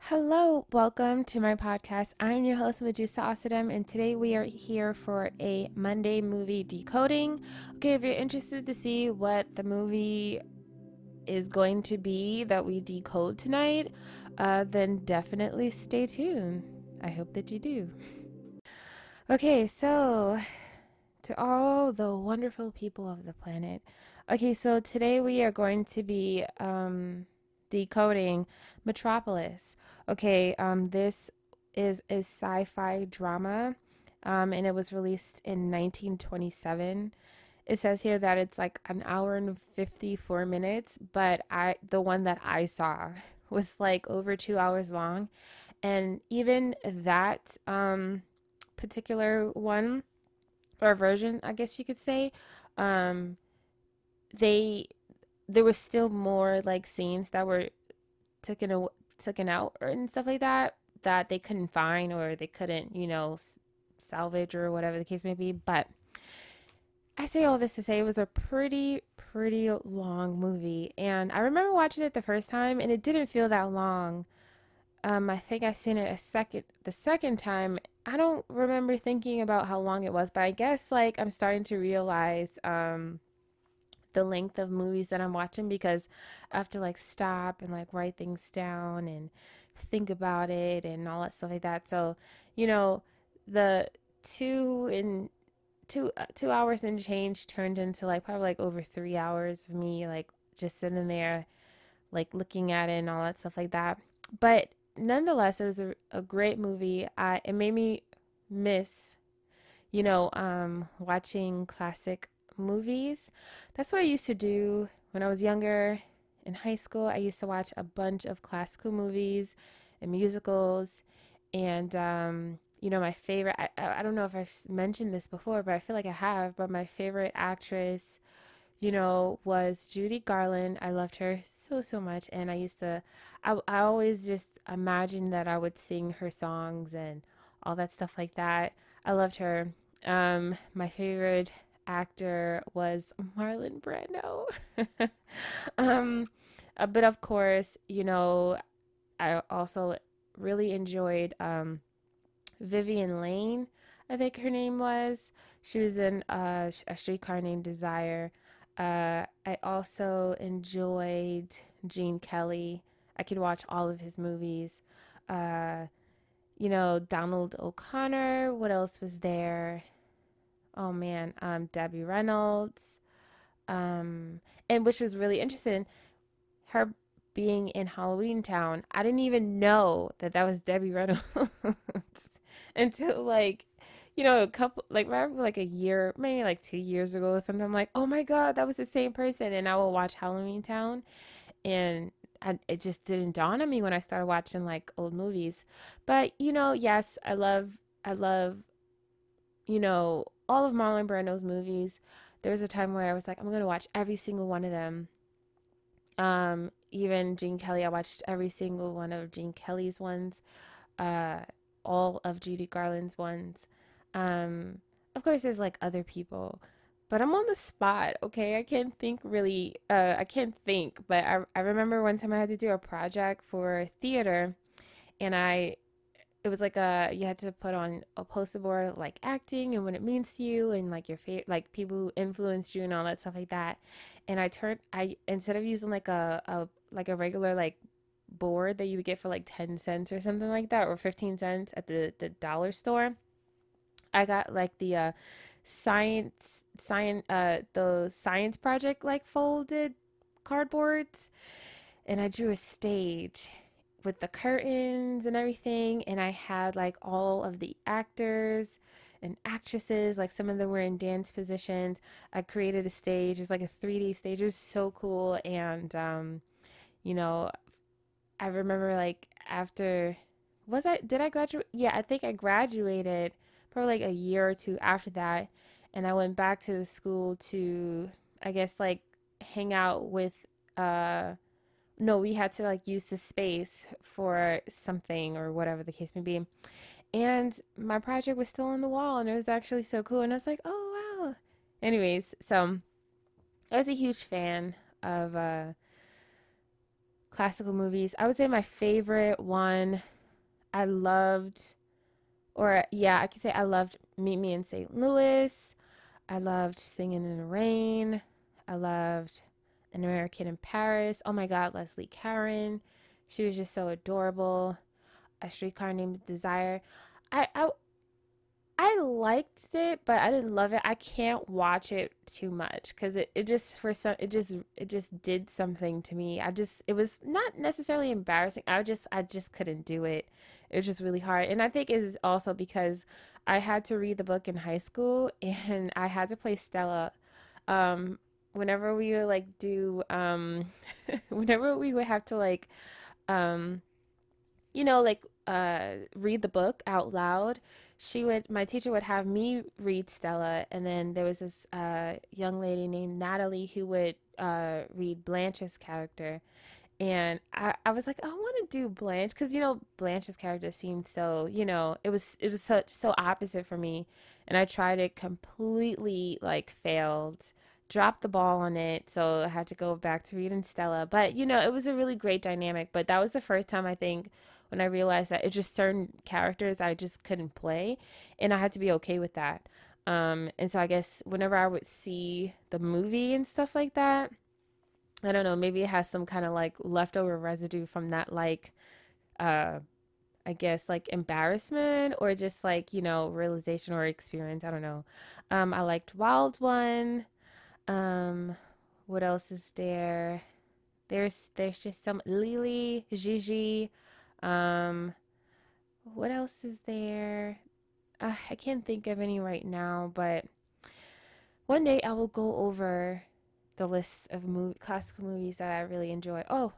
Hello, welcome to my podcast. I'm your host, Medusa Asadem, and today we are here for a Monday movie decoding. Okay, if you're interested to see what the movie is going to be that we decode tonight, uh, then definitely stay tuned. I hope that you do. Okay, so to all the wonderful people of the planet. Okay, so today we are going to be um, decoding Metropolis. Okay, um, this is a sci-fi drama, um, and it was released in 1927. It says here that it's like an hour and 54 minutes, but I the one that I saw was like over two hours long, and even that um, particular one or version, I guess you could say, um, they there was still more like scenes that were taken aw- taken out and stuff like that that they couldn't find or they couldn't you know salvage or whatever the case may be but i say all this to say it was a pretty pretty long movie and i remember watching it the first time and it didn't feel that long. Um i think i seen it a second the second time. I don't remember thinking about how long it was but i guess like i'm starting to realize um the length of movies that I'm watching because I have to like stop and like write things down and think about it and all that stuff like that. So, you know, the two and two uh, two hours and change turned into like probably like over three hours of me like just sitting there like looking at it and all that stuff like that. But nonetheless, it was a, a great movie. I it made me miss, you know, um, watching classic movies. That's what I used to do when I was younger. In high school, I used to watch a bunch of classical movies and musicals. And, um, you know, my favorite, I, I don't know if I've mentioned this before, but I feel like I have, but my favorite actress, you know, was Judy Garland. I loved her so, so much. And I used to, I, I always just imagined that I would sing her songs and all that stuff like that. I loved her. Um, my favorite actor was Marlon Brando. um, uh, but of course, you know, I also really enjoyed um, Vivian Lane, I think her name was. She was in uh, A Streetcar Named Desire. Uh, I also enjoyed Gene Kelly. I could watch all of his movies. Uh, you know, Donald O'Connor. What else was there? Oh man, um, Debbie Reynolds, um, and which was really interesting, her being in Halloweentown. I didn't even know that that was Debbie Reynolds until like, you know, a couple like like a year, maybe like two years ago or something. I'm like, oh my God, that was the same person. And I will watch Halloweentown, and I, it just didn't dawn on me when I started watching like old movies. But you know, yes, I love, I love, you know, all of Marlon Brando's movies. There was a time where I was like, I'm gonna watch every single one of them. Um, even Gene Kelly, I watched every single one of Gene Kelly's ones, uh, all of Judy Garland's ones. Um, of course, there's like other people, but I'm on the spot, okay? I can't think really, uh, I can't think, but I, I remember one time I had to do a project for theater and I it was like a you had to put on a poster board like acting and what it means to you and like your favorite like people who influenced you and all that stuff like that. And i turned i instead of using like a, a like a regular like board that you would get for like 10 cents or something like that or 15 cents at the the dollar store i got like the uh science science uh the science project like folded cardboards and i drew a stage with the curtains and everything and I had like all of the actors and actresses like some of them were in dance positions. I created a stage. It was like a 3D stage. It was so cool and um you know I remember like after was I did I graduate yeah I think I graduated probably like a year or two after that and I went back to the school to I guess like hang out with uh no, we had to like use the space for something or whatever the case may be. And my project was still on the wall and it was actually so cool. And I was like, oh, wow. Anyways, so I was a huge fan of uh, classical movies. I would say my favorite one I loved or yeah, I could say I loved Meet Me in St. Louis. I loved Singing in the Rain. I loved An American in Paris. Oh my god, Leslie Caron. She was just so adorable. A Streetcar Named Desire. I I I liked it, but I didn't love it. I can't watch it too much because it, it just for some it just it just did something to me. I just it was not necessarily embarrassing. I just I just couldn't do it. It was just really hard, and I think it is also because I had to read the book in high school and I had to play Stella. Um, whenever we would like do um, whenever we would have to like um, you know like uh read the book out loud she would my teacher would have me read Stella and then there was this uh, young lady named Natalie who would uh, read Blanche's character. And I, I was like I want to do Blanche because you know Blanche's character seemed so you know it was it was so so opposite for me. And I tried it completely like failed dropped the ball on it so I had to go back to reading Stella but you know it was a really great dynamic but that was the first time I think when I realized that it's just certain characters I just couldn't play, and I had to be okay with that. Um, and so I guess whenever I would see the movie and stuff like that, I don't know, maybe it has some kind of like leftover residue from that, like, uh, I guess like embarrassment or just like, you know, realization or experience. I don't know. Um, I liked Wild One. Um, what else is there? There's there's just some Lili, Gigi, um, what else is there? Uh, I can't think of any right now, but one day I will go over the list of movie, classical movies that I really enjoy. Oh,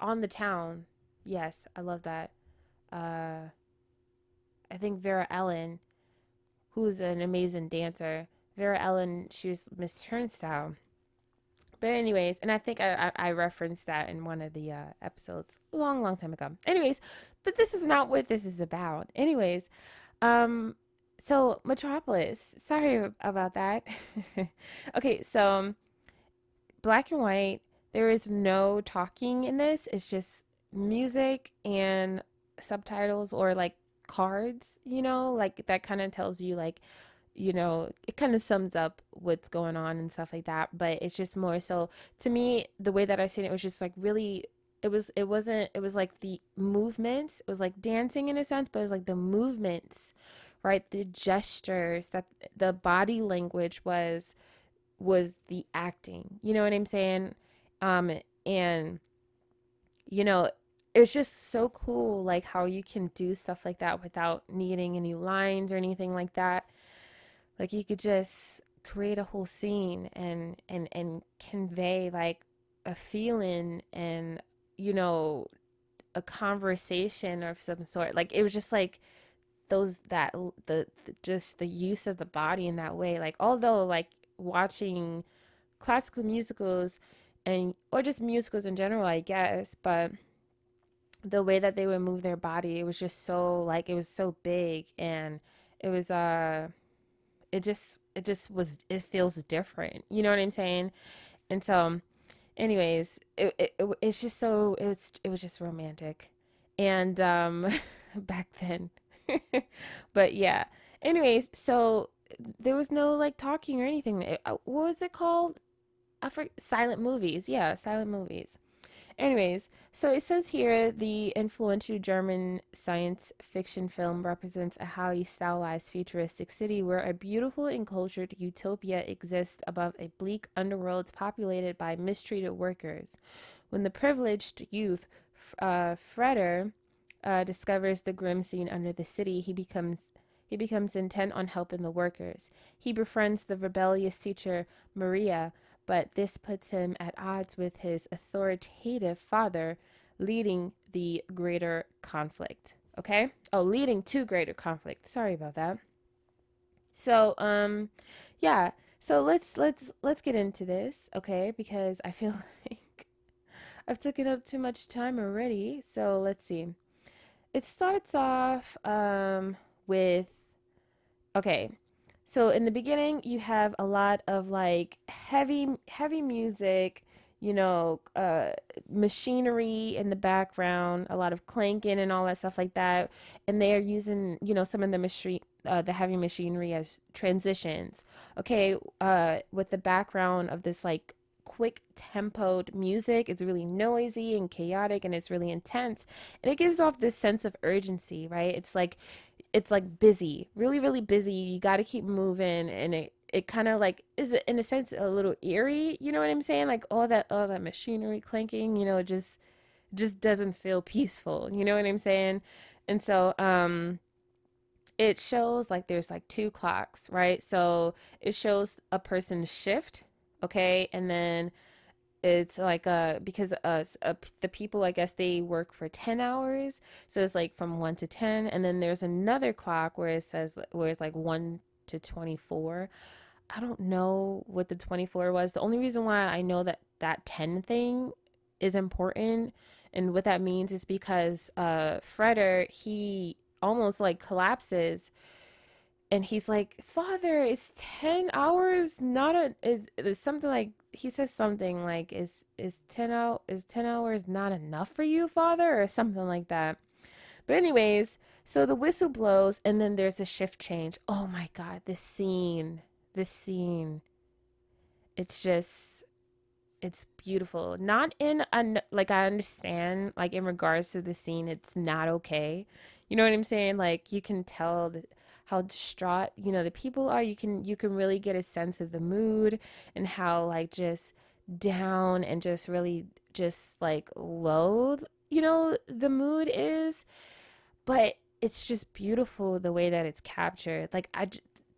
On the Town. Yes, I love that. Uh, I think Vera Ellen, who's an amazing dancer. Vera Ellen, she was Miss Turnstile. But anyways, and I think I, I, I referenced that in one of the uh, episodes long, long time ago. Anyways, but this is not what this is about. Anyways, um, so Metropolis. Sorry about that. okay, so um, black and white. There is no talking in this. It's just music and subtitles or like cards. You know, like that kind of tells you like you know, it kind of sums up what's going on and stuff like that. But it's just more so to me, the way that I seen it was just like really it was it wasn't it was like the movements it was like dancing in a sense but it was like the movements right the gestures that the body language was was the acting you know what i'm saying um and you know it's just so cool like how you can do stuff like that without needing any lines or anything like that like you could just create a whole scene and and and convey like a feeling and you know a conversation of some sort. Like it was just like those that the, the just the use of the body in that way. Like although like watching classical musicals and or just musicals in general i guess but the way that they would move their body it was just so like it was so big and it was uh it just it just was it feels different you know what i'm saying? And so anyways it, it, it it's just so it was it was just romantic. And um back then. But yeah. Anyways so there was no like talking or anything. Uh, what was it called? I forget, silent movies. Yeah silent movies Anyways, so it says here the influential German science fiction film represents a highly stylized futuristic city where a beautiful and cultured utopia exists above a bleak underworld populated by mistreated workers. When the privileged youth, uh, Freder, uh, discovers the grim scene under the city, he becomes he becomes intent on helping the workers. He befriends the rebellious teacher Maria, but this puts him at odds with his authoritative father, leading the greater conflict. Okay? Oh, leading to greater conflict. Sorry about that. So, um, yeah. So let's let's let's get into this, okay? Because I feel like I've taken up too much time already. So let's see. It starts off um with okay so in the beginning, you have a lot of like heavy, heavy music. you know, uh, machinery in the background, a lot of clanking and all that stuff like that. And they are using, you know, some of the machine, uh, the heavy machinery as transitions. Okay, uh, with the background of this like quick tempoed music. It's really noisy and chaotic and it's really intense. And it gives off this sense of urgency, right? It's like it's like busy, really, really busy. You got to keep moving, and it it kind of like is in a sense a little eerie. You know what I'm saying? Like all that all that machinery clanking, you know, just just doesn't feel peaceful. You know what I'm saying? And so um it shows like there's like two clocks, right? So it shows a person's shift, okay, and then it's like uh because uh, the people I guess they work for 10 hours so it's like from 1 to 10 and then there's another clock where it says where it's like 1 to 24 I don't know what the 24 was. The only reason why I know that that 10 thing is important and what that means is because uh Freder he almost like collapses and he's like, "Father, is 10 hours not a is, is something like he says something like is is 10 out is 10 hours not enough for you, father, or something like that." But anyways, so the whistle blows and then there's a shift change. Oh my god, this scene. This scene. It's just it's beautiful. Not in a like I understand like in regards to the scene it's not okay. You know what I'm saying? Like you can tell that how distraught you know the people are you can you can really get a sense of the mood and how like just down and just really just like low you know the mood is. But it's just beautiful the way that it's captured. Like i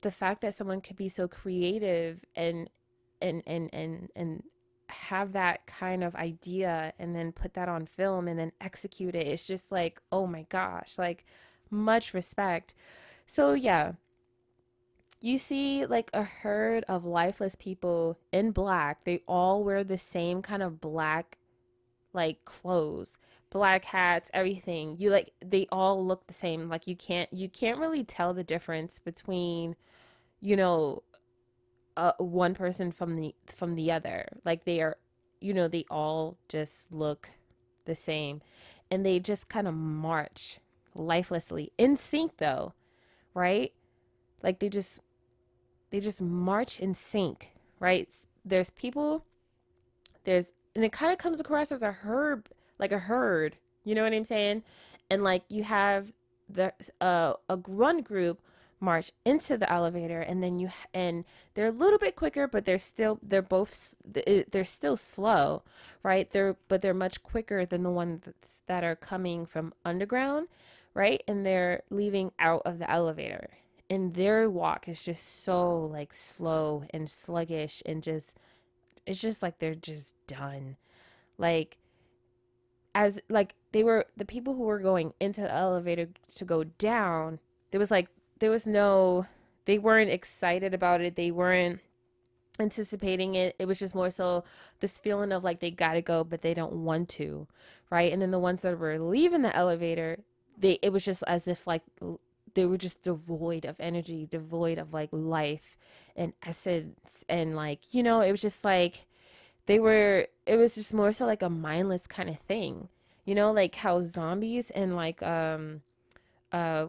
the fact that someone could be so creative and and and and and have that kind of idea and then put that on film and then execute it it's just like oh my gosh like much respect so, yeah, you see like a herd of lifeless people in black. They all wear the same kind of black, like clothes, black hats, everything. You like, they all look the same. Like, you can't, you can't really tell the difference between, you know, uh, one person from the from the other. Like they are, you know, they all just look the same, and they just kind of march lifelessly in sync though right? Like they just they just march in sync, right? There's people there's and it kind of comes across as a herd, like a herd, you know what I'm saying? And like you have the uh, a one group march into the elevator and then you and they're a little bit quicker but they're still they're both they're still slow right they're but they're much quicker than the ones that are coming from underground right? And they're leaving out of the elevator. And their walk is just so like slow and sluggish and just it's just like they're just done. Like as like they were the people who were going into the elevator to go down, there was like there was no they weren't excited about it. They weren't anticipating it. It was just more so this feeling of like they gotta go, but they don't want to, right? And then the ones that were leaving the elevator, they it was just as if like they were just devoid of energy, devoid of like life and essence and like, you know, it was just like they were it was just more so like a mindless kind of thing. You know, like how zombies and like um uh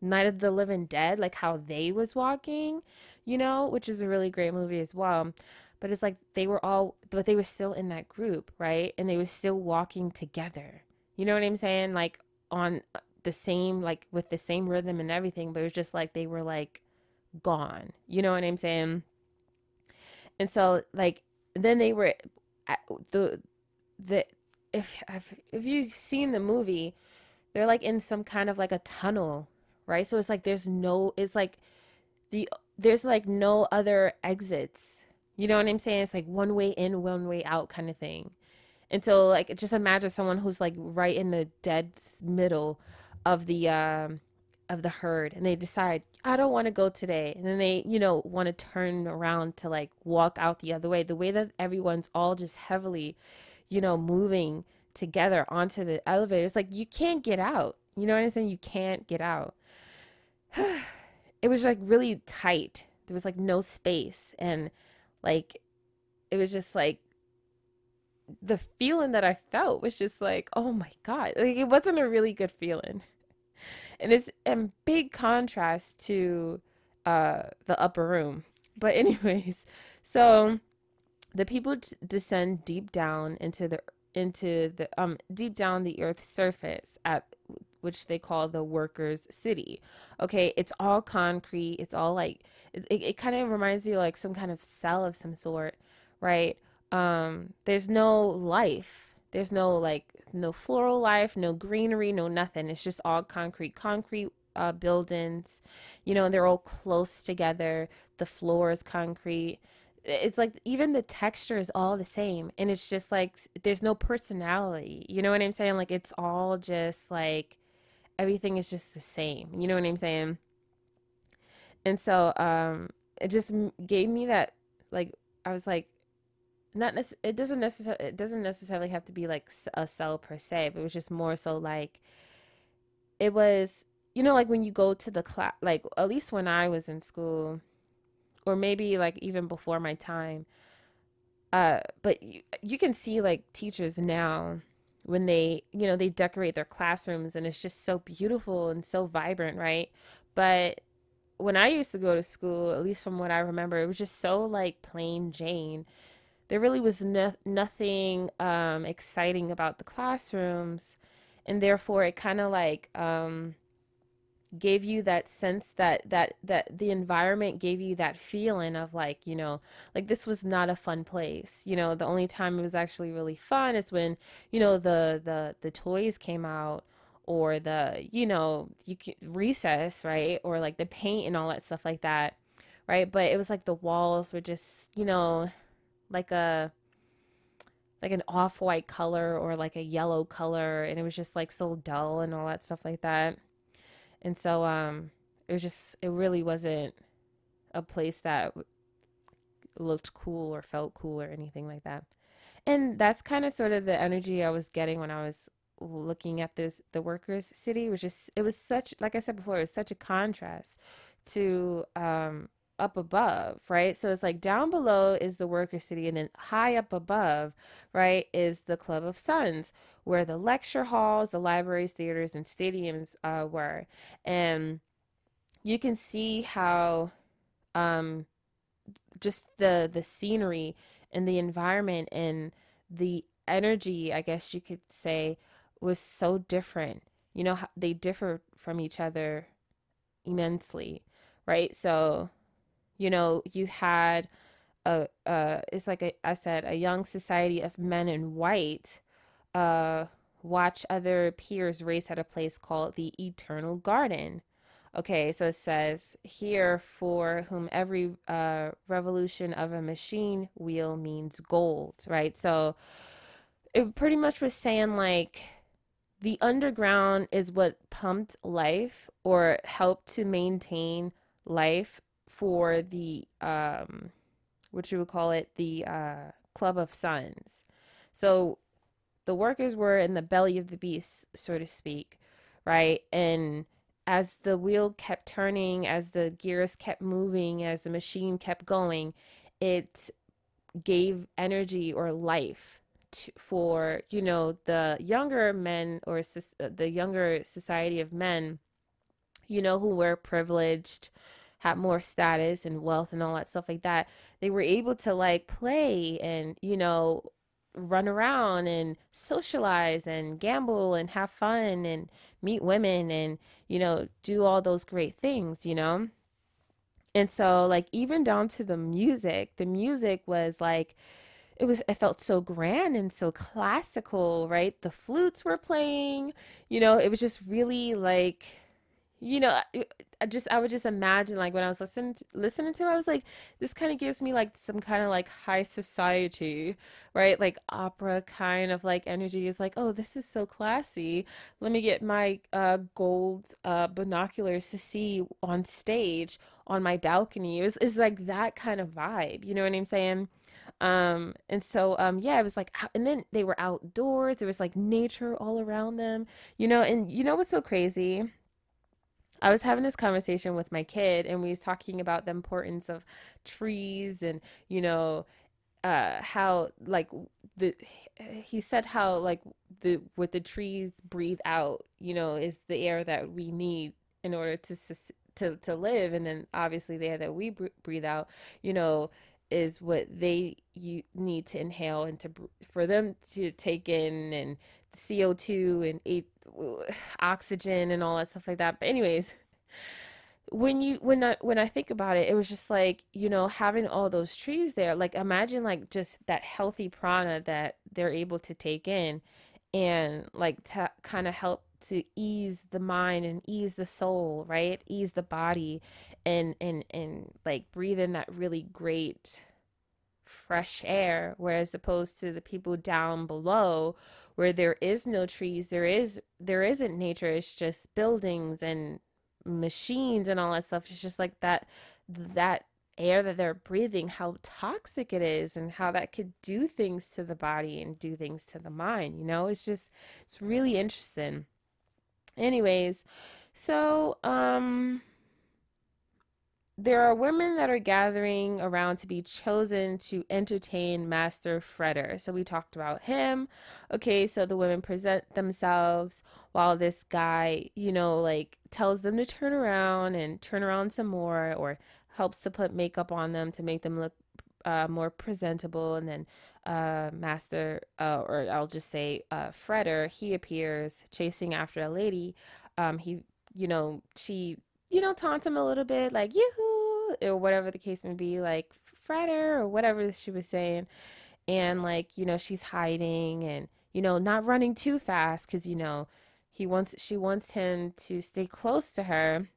Night of the Living Dead, like how they was walking, you know, which is a really great movie as well. But it's like they were all, but they were still in that group, right? And they were still walking together. You know what I'm saying? Like on uh, the same, like with the same rhythm and everything, but it was just like they were like gone. You know what I'm saying? And so like then they were uh, the the if if if you've seen the movie, they're like in some kind of like a tunnel, right? So it's like there's no it's like the there's like no other exits. You know what I'm saying? It's like one way in, one way out kind of thing. And so like just imagine someone who's like right in the dead middle of the um of the herd and they decide I don't want to go today and then they you know want to turn around to like walk out the other way the way that everyone's all just heavily you know moving together onto the elevator it's like you can't get out. You know what I'm saying? You can't get out. It was like really tight. There was like no space and like it it was just like the feeling that I felt was just like, oh my God. Like it wasn't a really good feeling. And it's in big contrast to uh the upper room. But anyways, so the people descend deep down into the into the um deep down the earth's surface at which they call the workers city okay it's all concrete it's all like it, it kind of reminds you like some kind of cell of some sort right um there's no life. There's no like no floral life no greenery no nothing. It's just all concrete concrete uh, buildings you know and they're all close together. The floor is concrete. It's like even the texture is all the same and it's just like there's no personality. You know what i'm saying? Like it's all just like everything is just the same. You know what i'm saying? And so um it just gave me that like i was like not nec- it doesn't necessarily it doesn't necessarily have to be like a cell per se but it was just more so like it was you know like when you go to the class like at least when i was in school or maybe like even before my time uh but you, you can see like teachers now when they you know they decorate their classrooms and it's just so beautiful and so vibrant right? But when i used to go to school at least from what i remember it was just so like plain jane there really was no, nothing um, exciting about the classrooms. And therefore it kind of like um, gave you that sense that that that the environment gave you that feeling of like you know like this was not a fun place. You know the only time it was actually really fun is when you know the the the toys came out or the you know you can, recess right? Or like the paint and all that stuff like that right? But it was like the walls were just you know like a like an off-white color or like a yellow color and it was just like so dull and all that stuff like that. And so um it was just it really wasn't a place that looked cool or felt cool or anything like that. And that's kind of sort of the energy i was getting when i was looking at this the workers city it was just it was such like i said before it was such a contrast to um up above, right? So it's like down below is the worker city, and then high up above, right, is the Club of Sons, where the lecture halls, the libraries, theaters, and stadiums uh, were. And you can see how um, just the the scenery and the environment and the energy, I guess you could say, was so different. You know, they differ from each other immensely, right? So you know, you had a uh it's like a, I said a young society of men in white uh watch other peers race at a place called the Eternal Garden. Okay, so it says here for whom every uh, revolution of a machine wheel means gold, right? So it pretty much was saying like the underground is what pumped life or helped to maintain life for the um what you would call it the uh club of Sons. so the workers were in the belly of the beast so to speak right and as the wheel kept turning as the gears kept moving as the machine kept going it gave energy or life to, for you know the younger men or the younger society of men you know who were privileged had more status and wealth and all that stuff like that, they were able to like play and, you know, run around and socialize and gamble and have fun and meet women and, you know, do all those great things, you know? And so, like, even down to the music, the music was like, it was it felt so grand and so classical right the flutes were playing you know it was just really like you know I just I would just imagine like when I was listening to, listening to it, I was like, this kind of gives me like some kind of like high society, right? Like opera kind of like energy is like, oh, this is so classy. Let me get my uh, gold uh, binoculars to see on stage on my balcony. It was, it's like that kind of vibe. You know what I'm saying? Um, and so um, yeah, it was like, and then they were outdoors. There was like nature all around them. You know, and you know what's so crazy? I was having this conversation with my kid and we was talking about the importance of trees and, you know, uh how like the he said how like the what the trees breathe out you know is the air that we need in order to to to live. And then obviously the air that we breathe out you know is what they you need to inhale and to for them to take in and CO2 and eight, uh, oxygen and all that stuff like that but anyways when you when I when I think about it, it was just like you know having all those trees there. Like imagine like just that healthy prana that they're able to take in, and like to kind of help to ease the mind and ease the soul, right? Ease the body, and and and like breathe in that really great fresh air. Whereas opposed to the people down below where there is no trees, there is there isn't nature. It's just buildings and machines and all that stuff. It's just like that that air that they're breathing, how toxic it is and how that could do things to the body and do things to the mind, you know? It's just it's really interesting. Anyways, so um there are women that are gathering around to be chosen to entertain Master Freder. So we talked about him. Okay, so the women present themselves while this guy, you know, like tells them to turn around and turn around some more or helps to put makeup on them to make them look uh, more presentable. And then uh, Master, uh, or I'll just say uh, Freder, he appears chasing after a lady. Um, he, you know, she you know, taunt him a little bit, like yoo-hoo, or whatever the case may be, like Freder or whatever she was saying. And like, you know, she's hiding and, you know, not running too fast because, you know, he wants she wants him to stay close to her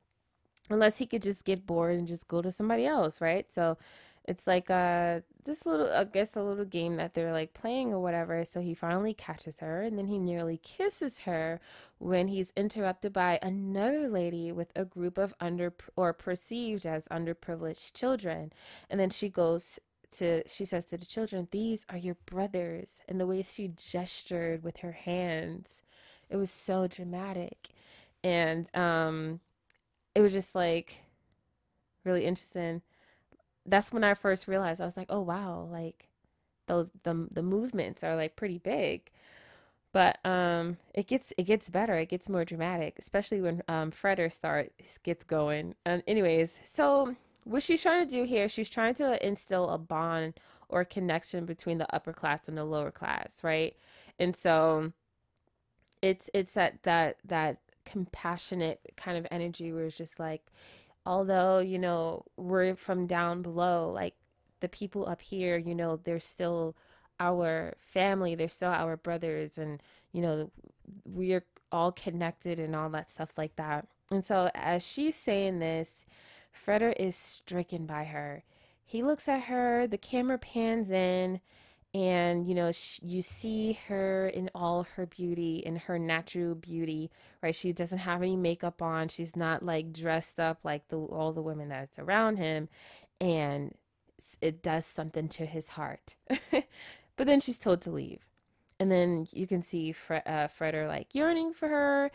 unless he could just get bored and just go to somebody else, right? So it's like uh this little I guess a little game that they're like playing or whatever. So he finally catches her and then he nearly kisses her when he's interrupted by another lady with a group of under or perceived as underprivileged children. And then she goes to she says to the children, "These are your brothers." And the way she gestured with her hands, it was so dramatic. And um it was just like really interesting that's when I first realized I was like, oh wow, like those the the movements are like pretty big. But um it gets it gets better, it gets more dramatic, especially when um Freder starts gets going. And anyways, so what she's trying to do here, she's trying to instill a bond or connection between the upper class and the lower class, right? And so it's it's that that that compassionate kind of energy where it's just like although you know we're from down below like the people up here you know they're still our family they're still our brothers and you know we're all connected and all that stuff like that. And so as she's saying this Freder is stricken by her. He looks at her the camera pans in and you know you see her in all her beauty in her natural beauty right? She doesn't have any makeup on. She's not like dressed up like the all the women that's around him and it does something to his heart. But then she's told to leave. And then you can see Fre- uh, Freder like yearning for her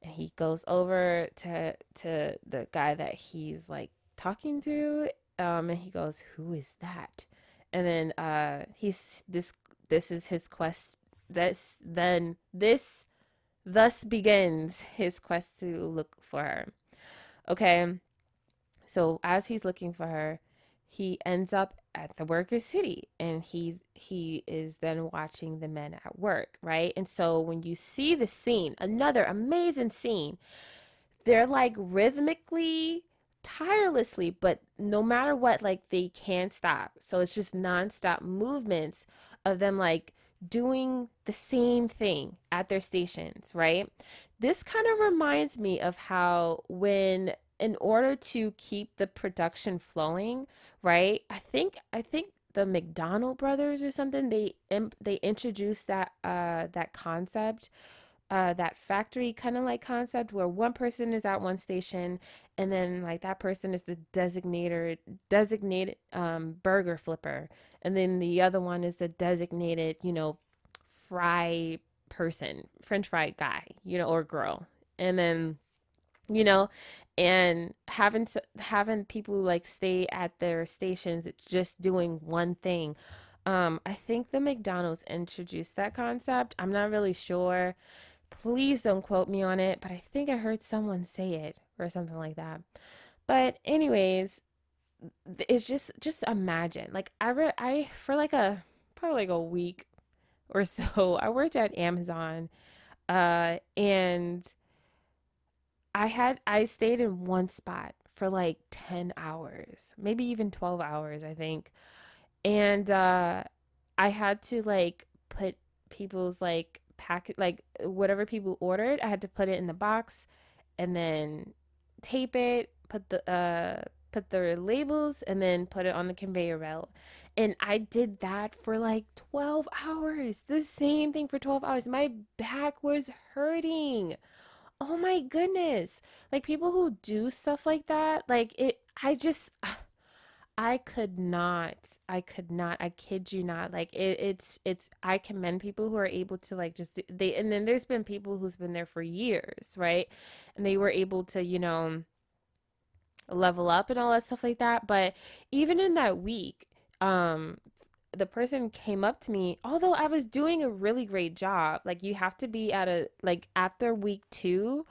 and he goes over to to the guy that he's like talking to um and he goes who is that and then uh he's this this is his quest this then this thus begins his quest to look for her. Okay. So as he's looking for her he ends up at the worker city and he's he is then watching the men at work right? And so when you see the scene another amazing scene they're like rhythmically tirelessly, but no matter what, like they can't stop. So it's just nonstop movements of them like doing the same thing at their stations, right? This kind of reminds me of how when in order to keep the production flowing, right? I think I think the McDonald brothers or something they they introduced that uh that concept uh, that factory kind of like concept where one person is at one station and then like that person is the designated designated um, burger flipper and then the other one is the designated you know fry person french fry guy you know or girl and then you know and having having people like stay at their stations just doing one thing Um, I think the McDonald's introduced that concept. I'm not really sure. Please don't quote me on it, but I think I heard someone say it or something like that. But anyways, it's just just imagine. Like I re- I for like a probably like a week or so, I worked at Amazon uh and I had I stayed in one spot for like 10 hours, maybe even 12 hours, I think. And uh I had to like put people's like pack like whatever people ordered, I had to put it in the box and then tape it, put the uh put the labels and then put it on the conveyor belt. And I did that for like 12 hours. The same thing for 12 hours. My back was hurting. Oh my goodness. Like people who do stuff like that, like it I just I could not. I could not. I kid you not. Like it, it's it's I commend people who are able to like just they and then there's been people who's been there for years, right? And they were able to, you know, level up and all that stuff like that. But even in that week, um the person came up to me although i was doing a really great job like you have to be at a like after week two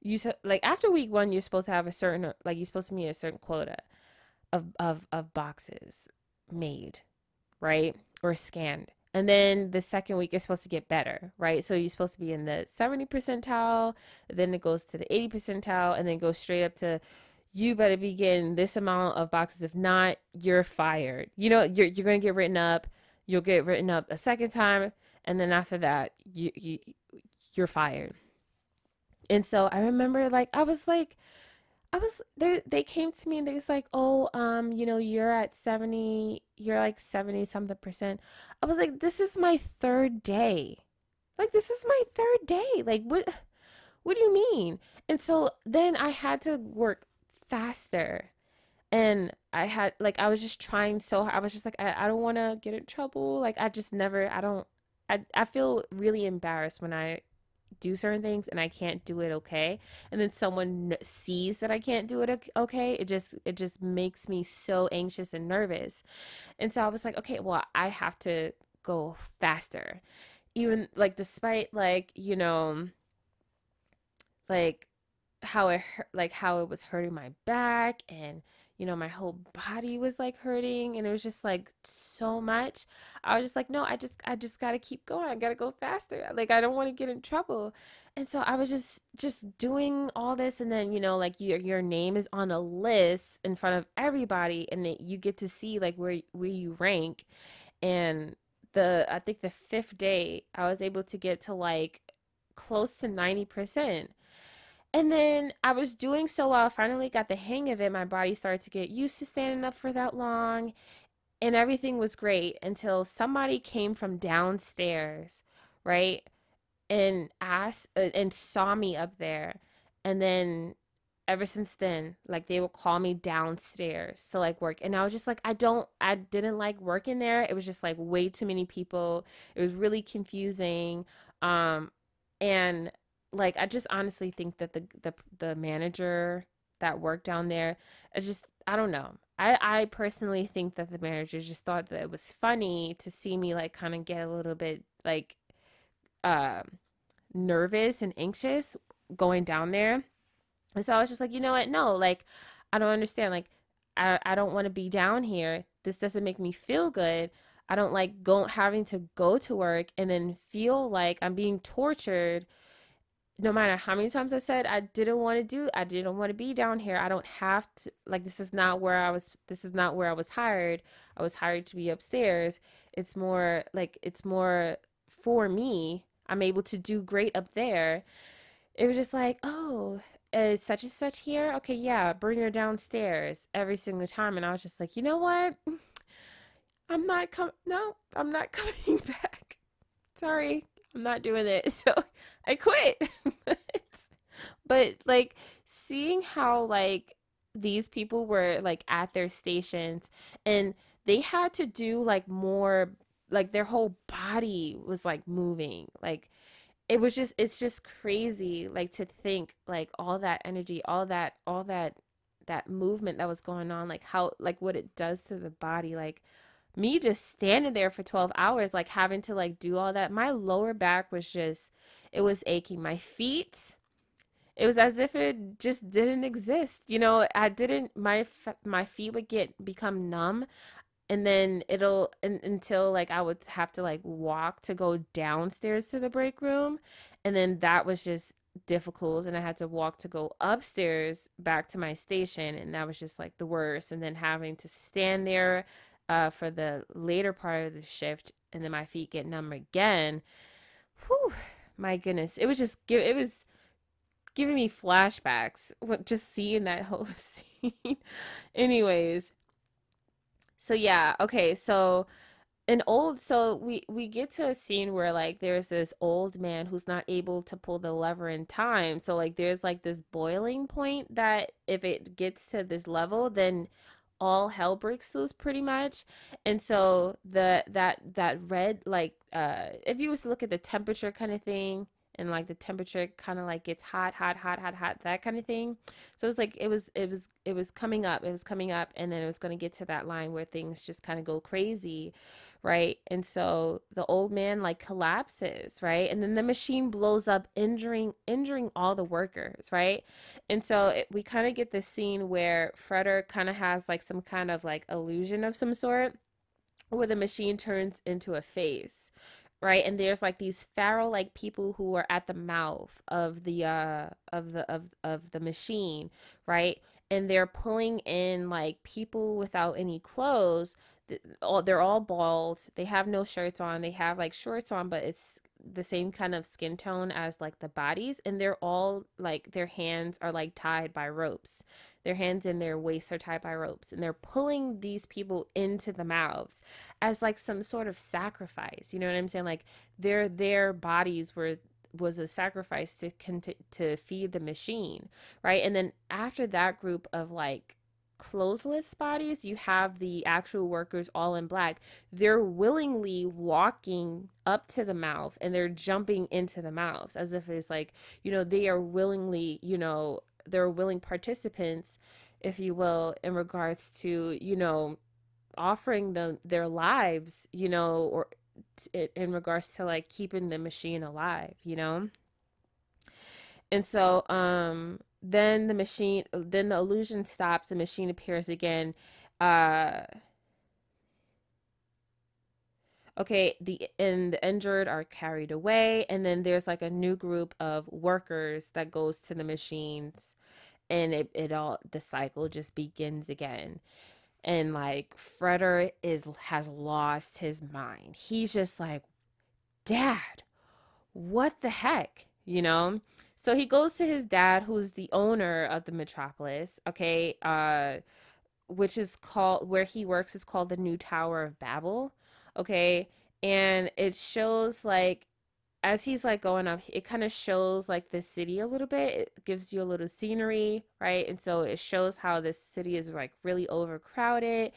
you like after week one you're supposed to have a certain like you're supposed to meet a certain quota of of of boxes mm. made, right? Or scanned. And then the second week is supposed to get better, right? So you're supposed to be in the 70 percentile, then it goes to the 80 percentile, and then goes straight up to you better be getting this amount of boxes. If not, you're fired. You know, you're you're gonna get written up. You'll get written up a second time, and then after that, you you you're fired. And so I remember, like, I was like, I was they they came to me and they was like, "Oh, um, you know, you're at 70, you're like 70 something percent." I was like, "This is my third day." Like this is my third day. Like what what do you mean? And so then I had to work faster. And I had like I was just trying so hard. I was just like I, I don't want to get in trouble. Like I just never I don't I I feel really embarrassed when I do certain things and I can't do it okay and then someone sees that I can't do it okay it just it just makes me so anxious and nervous. And so I was like okay well I have to go faster. Even like despite like you know like how it like how it was hurting my back and you know my whole body was like hurting and it was just like so much. I was just like no i just i just gotta keep going. I gotta go faster. Like i don't want to get in trouble. And so i was just just doing all this and then you know like your your name is on a list in front of everybody and that you get to see like where where you rank. And the i think the fifth day i was able to get to like close to 90% and then I was doing so well, I finally got the hang of it. My body started to get used to standing up for that long, and everything was great until somebody came from downstairs, right? And asked uh, and saw me up there. And then ever since then, like they would call me downstairs to like work. And I was just like, I don't, I didn't like working there. It was just like way too many people. It was really confusing. Um, and like I just honestly think that the the the manager that worked down there, I just I don't know. I I personally think that the manager just thought that it was funny to see me like kind of get a little bit like uh, nervous and anxious going down there. And so I was just like, you know what? No, like I don't understand. Like I I don't want to be down here. This doesn't make me feel good. I don't like go having to go to work and then feel like I'm being tortured no matter how many times I said I didn't want to do, I didn't want to be down here. I don't have to, like, this is not where I was, this is not where I was hired. I was hired to be upstairs. It's more like, it's more for me. I'm able to do great up there. It was just like, oh, is such and such here? Okay, yeah, bring her downstairs every single time. And I was just like, you know what? I'm not coming, no, I'm not coming back. Sorry, I'm not doing it. So I quit. but like seeing how like these people were like at their stations and they had to do like more like their whole body was like moving. Like it was just it's just crazy like to think like all that energy, all that all that that movement that was going on like how like what it does to the body like me just standing there for 12 hours like having to like do all that my lower back was just it was aching. My feet it was as if it just didn't exist you know? I didn't my my feet would get become numb and then it'll in, until like i would have to like walk to go downstairs to the break room and then that was just difficult and i had to walk to go upstairs back to my station and that was just like the worst. And then having to stand there uh, for the later part of the shift and then my feet get numb again. Whew my goodness. It was just give it was giving me flashbacks just seeing that whole scene. Anyways. So yeah okay so an old so we we get to a scene where like there's this old man who's not able to pull the lever in time. So like there's like this boiling point that if it gets to this level then all hell breaks loose pretty much. And so the that that red like uh if you was to look at the temperature kind of thing and like the temperature kind of like gets hot hot hot hot hot that kind of thing. So it's like it was it was it was coming up it was coming up and then it was going to get to that line where things just kind of go crazy right? And so the old man like collapses right? And then the machine blows up injuring injuring all the workers right? And so it, we kind of get this scene where Freder kind of has like some kind of like illusion of some sort where the machine turns into a face right? And there's like these pharaoh like people who are at the mouth of the uh of the of of the machine right? And they're pulling in like people without any clothes they're all bald they have no shirts on they have like shorts on but it's the same kind of skin tone as like the bodies and they're all like their hands are like tied by ropes. Their hands and their waists are tied by ropes and they're pulling these people into the mouths as like some sort of sacrifice you know what i'm saying? Like their their bodies were was a sacrifice to to feed the machine right? And then after that group of like clothesless bodies, you have the actual workers all in black. They're willingly walking up to the mouth and they're jumping into the mouths as if it's like, you know, they are willingly, you know, they're willing participants, if you will, in regards to, you know, offering them their lives, you know, or t- in regards to like keeping the machine alive, you know? And so, um, then the machine then the illusion stops the machine appears again uh okay the and the injured are carried away and then there's like a new group of workers that goes to the machines and it, it all the cycle just begins again. And like Freder is has lost his mind. He's just like dad what the heck? You know so he goes to his dad, who's the owner of the Metropolis, okay, uh, which is called where he works is called the New Tower of Babel, okay, and it shows like as he's like going up, it kind of shows like the city a little bit. It gives you a little scenery, right? And so it shows how this city is like really overcrowded.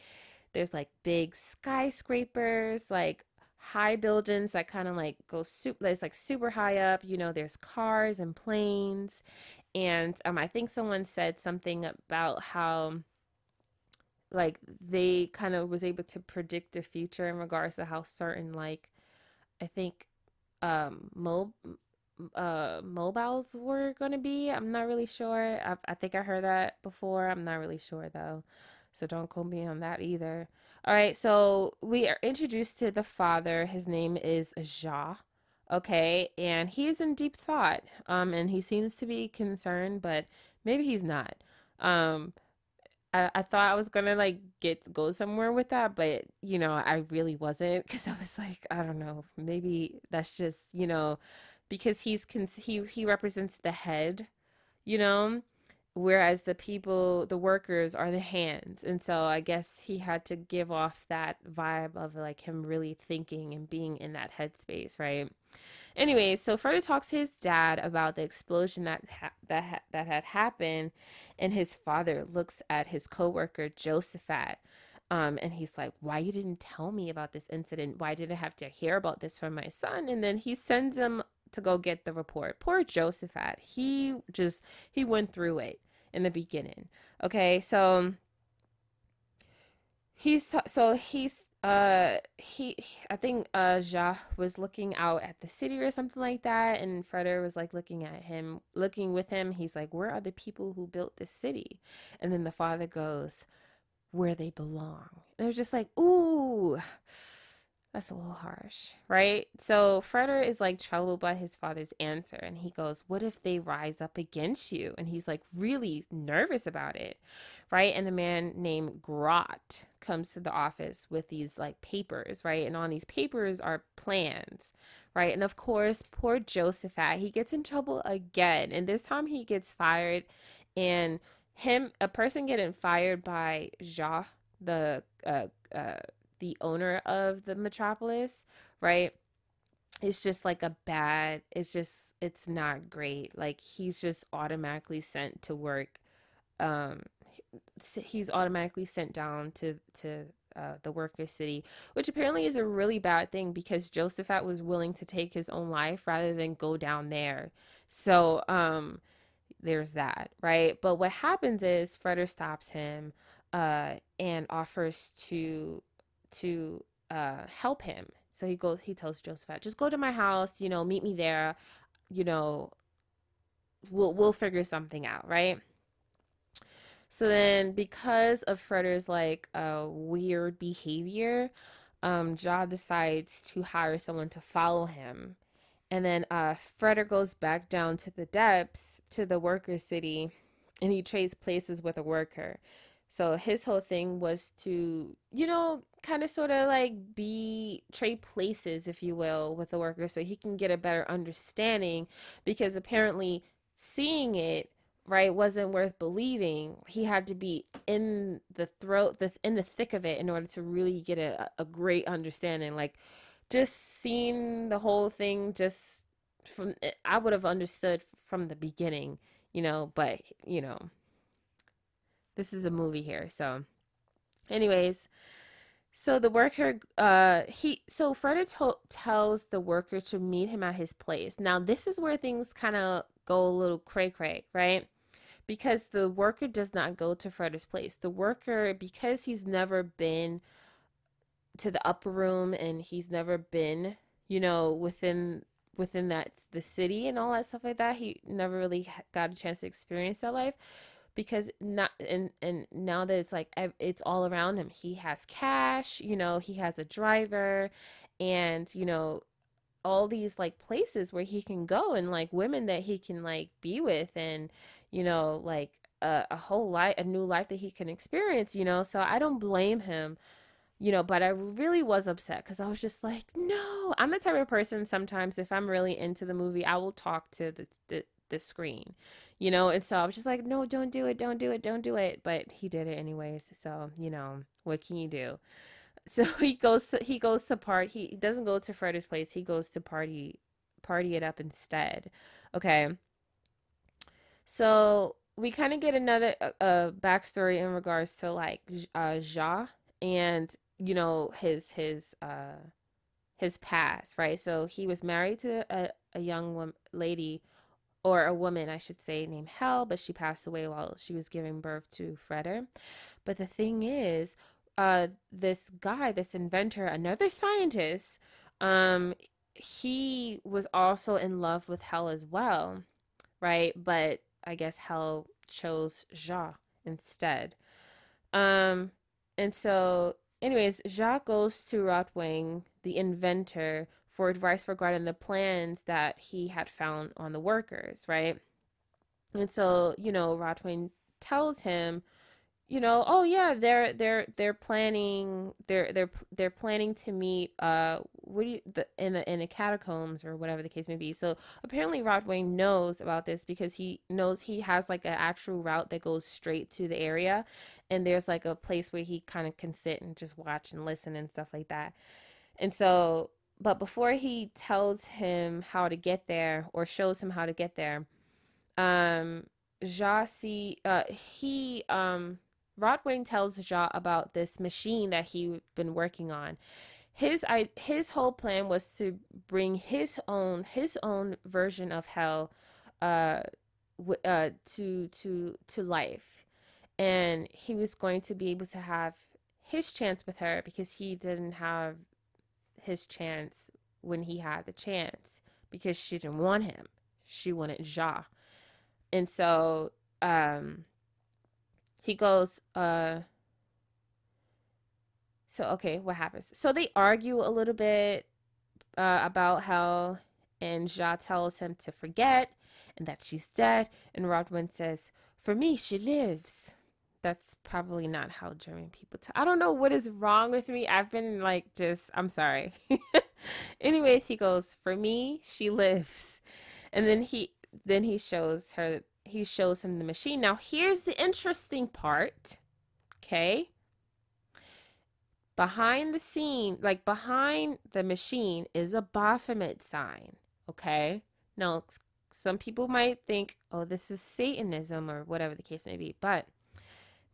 There's like big skyscrapers, like high buildings that kind of like go super it's like super high up you know there's cars and planes. And um i think someone said something about how like they kind of was able to predict the future in regards to how certain like i think um mo- uh mobiles were to be. I'm not really sure. I, I think i heard that before. I'm not really sure though so don't quote me on that either all right, so we are introduced to the father. His name is Ja. Okay, and he's in deep thought. Um, and he seems to be concerned, but maybe he's not. Um, I, I thought I was gonna like get go somewhere with that, but you know, I really wasn't because I was like, I don't know, maybe that's just you know, because he's cons- he he represents the head, you know, whereas the people the workers are the hands and so i guess he had to give off that vibe of like him really thinking and being in that headspace right anyway so Fredder talks to his dad about the explosion that ha- that ha- that had happened and his father looks at his coworker Josaphat um, and he's like, why you didn't tell me about this incident? Why did I have to hear about this from my son? And then he sends him to go get the report. Poor Josaphat. He just he went through it in the beginning. Okay, so he's so he's uh he I think uh Ja was looking out at the city or something like that and Freder was like looking at him looking with him. He's like where are the people who built this city? And then the father goes where they belong. And it was just like ooh that's a little harsh right so Freder is like troubled by his father's answer and he goes what if they rise up against you and he's like really nervous about it right? And a man named Grot comes to the office with these like papers, right? And on these papers are plans, right? And of course, poor Josaphat, he gets in trouble again. And this time he gets fired. And him, a person getting fired by Ja, the uh, uh, the owner of the metropolis, right? It's just like a bad, it's just, it's not great. Like he's just automatically sent to work um he's automatically sent down to to uh, the worker city, which apparently is a really bad thing because Josaphat was willing to take his own life rather than go down there. So um, there's that, right? But what happens is Freder stops him uh, and offers to to uh, help him. So he goes, he tells Josaphat, just go to my house, you know, meet me there, you know, we'll we'll figure something out, right? So then, because of Freder's like uh, weird behavior, um, Ja decides to hire someone to follow him. And then uh, Freder goes back down to the depths to the worker city and he trades places with a worker. So his whole thing was to, you know, kind of sort of like be trade places, if you will, with the worker so he can get a better understanding because apparently seeing it right wasn't worth believing. He had to be in the throat the in the thick of it in order to really get a, a great understanding. Like just seeing the whole thing just from eh, i would have understood from the beginning you know but you know this is a movie here so. Anyways so the worker uh he so Freder to- tells the worker to meet him at his place. Now this is where things kind of go a little cray cray right? Because the worker does not go to Freder's place. The worker, because he's never been to the upper room and he's never been, you know, within within that the city and all that stuff like that, he never really got a chance to experience that life because not and and now that it's like it's all around him. He has cash, you know, he has a driver and, you know, all these like places where he can go and like women that he can like be with and you know, like a, a whole life, a new life that he can experience, you know. So I don't blame him, you know, but I really was upset because I was just like, no, I'm the type of person sometimes if I'm really into the movie, I will talk to the, the, the screen, you know, and so I was just like, no, don't do it, don't do it, don't do it. But he did it anyways. So, you know, what can you do? So he goes to, he goes to part he doesn't go to Freder's place, he goes to party party it up instead. Okay. So we kind of get another uh, uh, backstory in regards to like uh, Ja and you know his his uh his past, right? So he was married to a, a young woman, lady or a woman, I should say, named Hel, but she passed away while she was giving birth to Freder. But the thing is, uh, this guy, this inventor, another scientist, um, he was also in love with Hel as well, right? But I guess Hel chose Ja instead. Um, and so, anyways, Ja goes to Rotwang, the inventor, for advice regarding the plans that he had found on the workers, right? And so, you know, Rotwang tells him you know, oh yeah, they're they're they're planning they're they're they're planning to meet uh what do you the in the in the catacombs or whatever the case may be. So apparently Rotwang knows about this because he knows he has like an actual route that goes straight to the area and there's like a place where he kind of can sit and just watch and listen and stuff like that. And so but before he tells him how to get there or shows him how to get there, um Jasi uh he um Rotwang tells Ja about this machine that he'd been working on. His I, his whole plan was to bring his own his own version of Hel uh, w- uh, to to to life, and he was going to be able to have his chance with her because he didn't have his chance when he had the chance because she didn't want him. She wanted Ja. And so um he goes uh so okay, what happens? So they argue a little bit uh, about how and Ja tells him to forget and that she's dead and Rotwang says, "For me, she lives." That's probably not how German people talk. I don't know what is wrong with me. I've been like just I'm sorry. Anyways, he goes, "For me, she lives." And then he then he shows her he shows him the machine. Now, here's the interesting part. Okay? Behind the scene, like behind the machine is a Baphomet sign, okay? Now, some people might think, "Oh, this is Satanism or whatever the case may be." But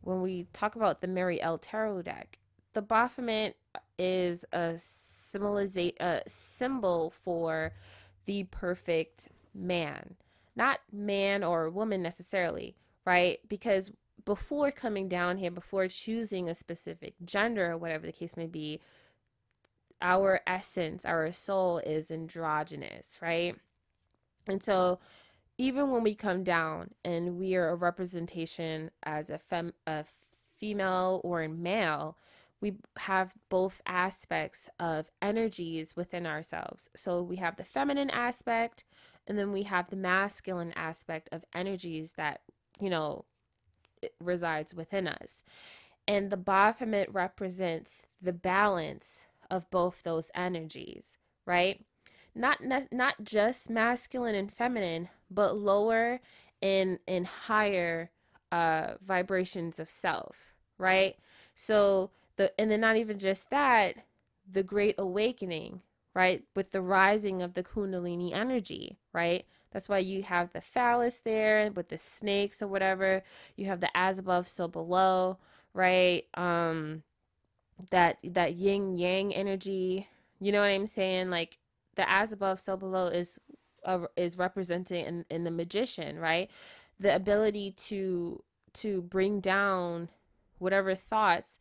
when we talk about the Mary L. Tarot deck, the Baphomet is a symboliza- a symbol for the perfect man. Not man or woman necessarily, right? Because before coming down here, before choosing a specific gender or whatever the case may be, our essence, our soul is androgynous, right? And so even when we come down and we are a representation as a fem a female or a male, we have both aspects of energies within ourselves. So we have the feminine aspect and then we have the masculine aspect of energies that, you know, resides within us. And the Baphomet represents the balance of both those energies, right? not not just masculine and feminine, but lower and and higher uh, vibrations of self, right? So the and then not even just that, the great awakening, right? With the rising of the Kundalini energy, right? That's why you have the phallus there with the snakes or whatever. You have the as above, so below, right? Um, that that yin yang energy. You know what I'm saying? Like the as above so below is uh, is representing in, in the magician right? The ability to to bring down whatever thoughts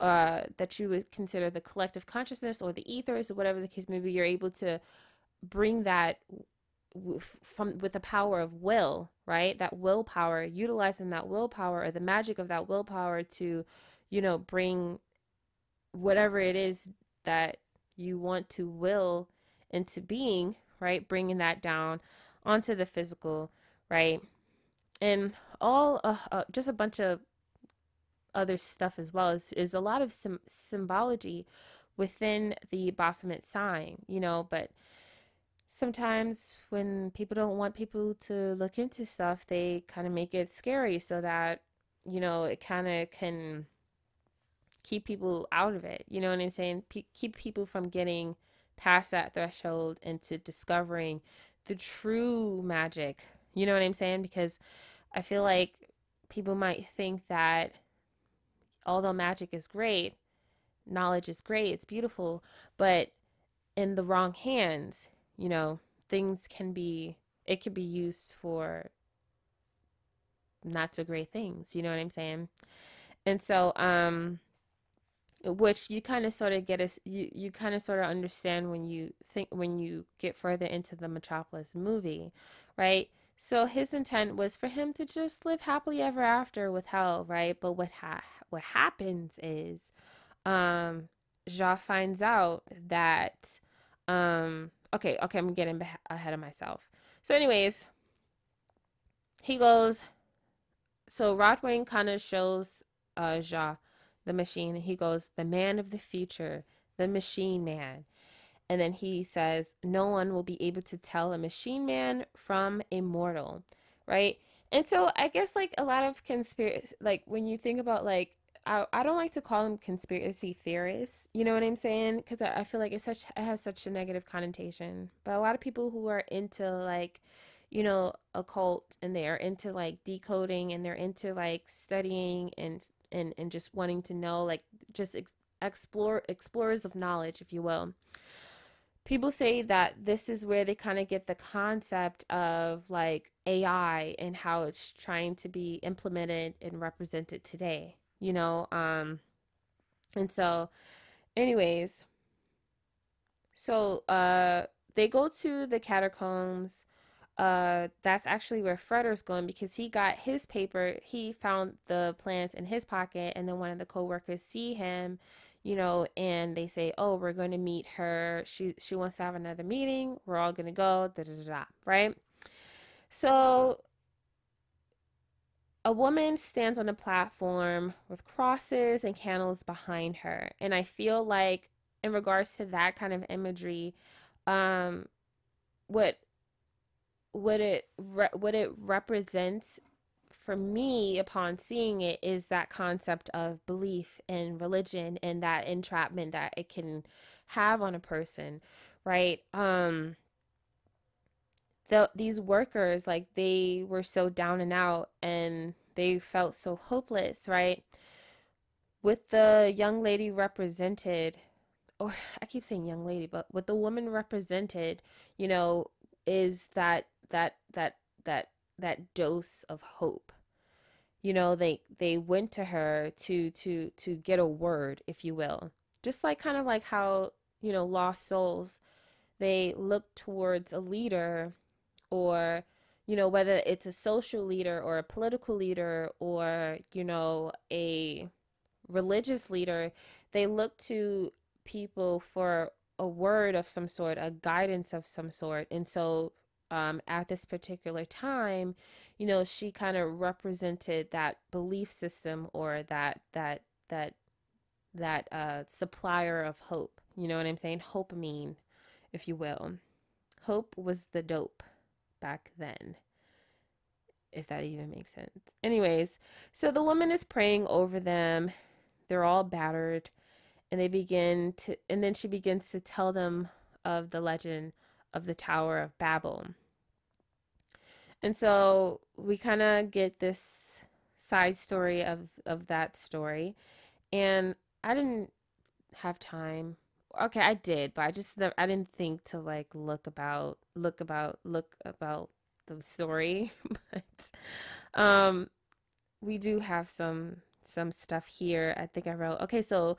uh, that you would consider the collective consciousness or the ethers or whatever the case may be you're able to bring that from with the power of will right? That willpower utilizing that willpower or the magic of that willpower to you know bring whatever it is that you want to will into being, right? Bringing that down onto the physical, right? And all, uh, uh, just a bunch of other stuff as well is, is a lot of sim- symbology within the Baphomet sign, you know, but sometimes when people don't want people to look into stuff, they kind of make it scary so that, you know, it kind of can keep people out of it. You know what I'm saying? P- keep people from getting past that threshold into discovering the true magic. You know what I'm saying? Because I feel like people might think that although magic is great, knowledge is great, it's beautiful, but in the wrong hands, you know, things can be, it could be used for not so great things. You know what I'm saying? And so, um, which you kind of sort of get us you, you kind of sort of understand when you think when you get further into the metropolis movie right? So his intent was for him to just live happily ever after with Hel right? But what ha- what happens is um Ja finds out that um okay okay I'm getting ahead of myself. So anyways he goes so Rotwang kind of shows uh Ja the machine. and He goes, The man of the future, the machine man. And then he says, No one will be able to tell a machine man from a mortal, right? And so I guess like a lot of conspiracy, like when you think about like, I, I don't like to call them conspiracy theorists, you know what I'm saying? Because I, I feel like it's such it has such a negative connotation. But a lot of people who are into like, you know, occult and they are into like decoding and they're into like studying and and and just wanting to know like just ex- explore explorers of knowledge if you will people say that this is where they kind of get the concept of like AI and how it's trying to be implemented and represented today you know um And so, anyways, so uh, they go to the catacombs. Uh, that's actually where Freder's going because he got his paper. He found the plans in his pocket, and then one of the coworkers see him, you know, and they say, "Oh, we're going to meet her. She she wants to have another meeting. We're all going to go." Da da da. da right. So a woman stands on a platform with crosses and candles behind her, and I feel like in regards to that kind of imagery, um, what what it re- what it represents for me upon seeing it is that concept of belief and religion and that entrapment that it can have on a person right? Um the, these workers like they were so down and out and they felt so hopeless right? With the young lady represented or I keep saying young lady, but what the woman represented, you know, is that that that that that dose of hope. You know, they they went to her to to to get a word, if you will. Just like kind of like how, you know, lost souls, they look towards a leader or you know, whether it's a social leader or a political leader or, you know, a religious leader, they look to people for a word of some sort, a guidance of some sort. And so um, at this particular time, you know, she kind of represented that belief system or that that that that uh, supplier of hope. You know what I'm saying? Hope mean, if you will. Hope was the dope back then. If that even makes sense. Anyways, so the woman is praying over them. They're all battered and they begin to and then she begins to tell them of the legend of the Tower of Babel. And so we kind of get this side story of of that story and I didn't have time. Okay, I did, but I just I didn't think to like look about look about look about the story, but um we do have some some stuff here. I think I wrote. Okay, so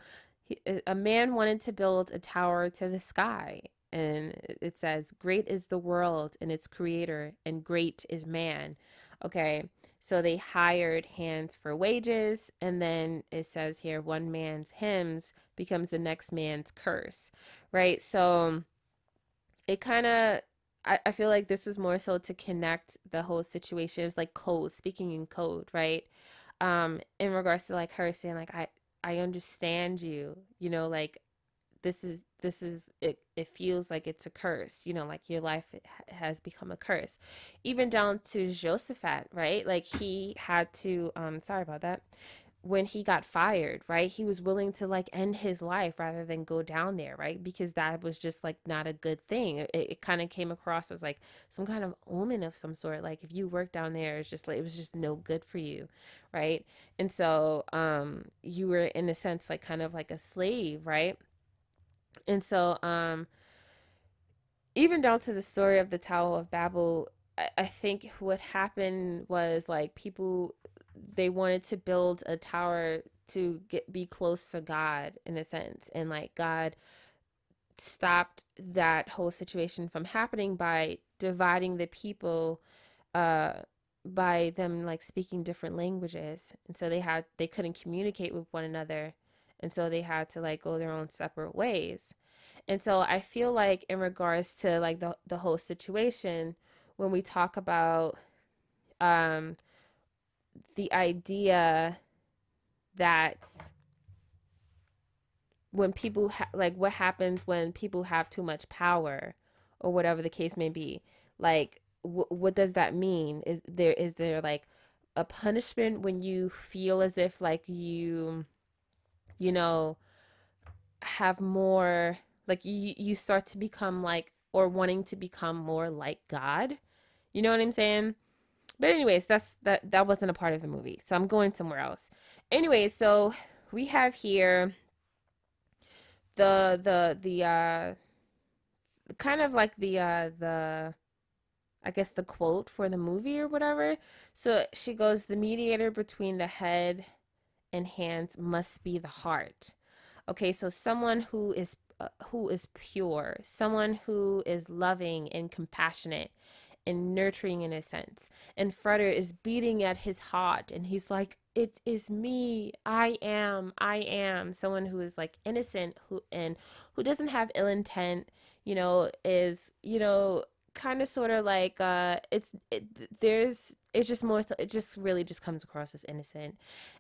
a man wanted to build a tower to the sky and it says great is the world and its creator and great is man. Okay so they hired hands for wages and then it says here one man's hymns becomes the next man's curse right? So it kind of I, I feel like this was more so to connect the whole situation. It was like code speaking in code right? Um in regards to like her saying like i I understand you. You know, like this is this is it it feels like it's a curse you know like your life has become a curse even down to Josaphat right like he had to um sorry about that when he got fired, right? He was willing to like end his life rather than go down there, right? Because that was just like not a good thing. It, it kind of came across as like some kind of omen of some sort. Like if you work down there, it's just like it was just no good for you, right? And so um you were in a sense like kind of like a slave, right? And so um even down to the story of the Tower of Babel, I, I think what happened was like people they wanted to build a tower to get be close to God in a sense. And like God stopped that whole situation from happening by dividing the people uh by them like speaking different languages. And so they had they couldn't communicate with one another and so they had to like go their own separate ways. And so i feel like in regards to like the the whole situation when we talk about um the idea that when people ha- like what happens when people have too much power or whatever the case may be like wh- what does that mean? Is there is there like a punishment when you feel as if like you you know have more like you you start to become like or wanting to become more like god you know what i'm saying but anyways, that's that that wasn't a part of the movie. So I'm going somewhere else. Anyways, so we have here the the the uh kind of like the uh the I guess the quote for the movie or whatever. So she goes, the mediator between the head and hands must be the heart. Okay, so someone who is uh, who is pure, someone who is loving and compassionate and nurturing in a sense. And Freder is beating at his heart and he's like, It is me. I am. I am. Someone who is like innocent who and who doesn't have ill intent, you know, is, you know, kind of sort of like uh it's it, there's it's just more so it just really just comes across as innocent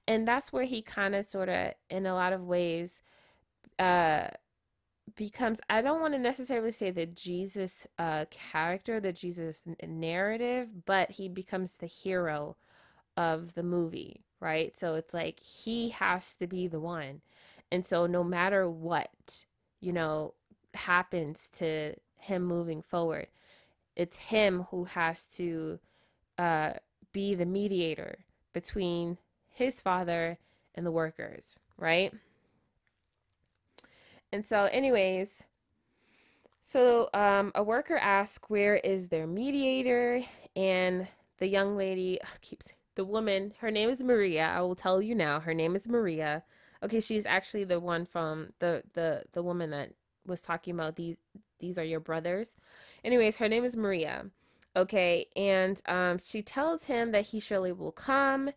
and that's where he kind of sort of in a lot of ways uh becomes I don't want to necessarily say the Jesus uh character, the Jesus narrative, but he becomes the hero of the movie, right? So it's like he has to be the one. And so no matter what, you know, happens to him moving forward, it's him who has to uh be the mediator between his father and the workers, right? And so, anyways, so um, a worker asks, "Where is their mediator?" And the young lady keeps the woman. Her name is Maria. I will tell you now. Her name is Maria. Okay, she's actually the one from the the the woman that was talking about these these are your brothers. Anyways, her name is Maria. Okay, and um, she tells him that he surely will come,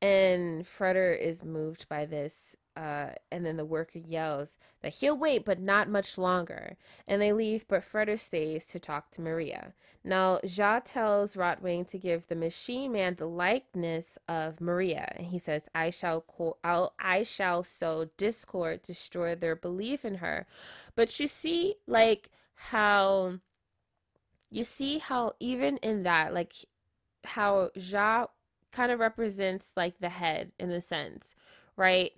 and Freder is moved by this uh, and then the worker yells that he'll wait, but not much longer. And they leave, but Freder stays to talk to Maria. Now, Ja tells Rotwang to give the machine man the likeness of Maria. And he says, I shall, co- I'll, I shall sow discord, destroy their belief in her. But you see, like, how, you see how even in that, like, how Ja kind of represents, like, the head in the sense, right?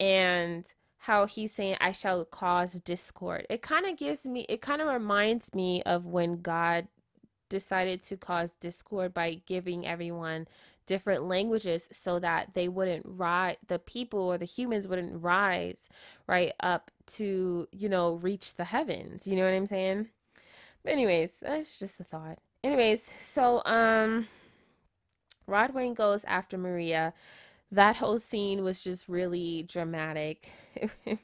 and how he's saying I shall cause discord. It kind of gives me it kind of reminds me of when God decided to cause discord by giving everyone different languages so that they wouldn't rise the people or the humans wouldn't rise right up to you know reach the heavens you know what i'm saying anyways that's just a thought anyways so um Rotwang goes after maria that whole scene was just really dramatic. it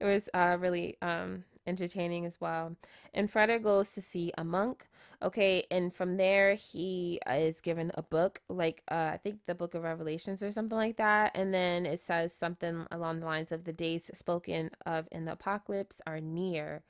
was uh, really um, entertaining as well. And Freder goes to see a monk. Okay, and from there he uh, is given a book, like uh, I think the Book of Revelations or something like that. And then it says something along the lines of the days spoken of in the apocalypse are near.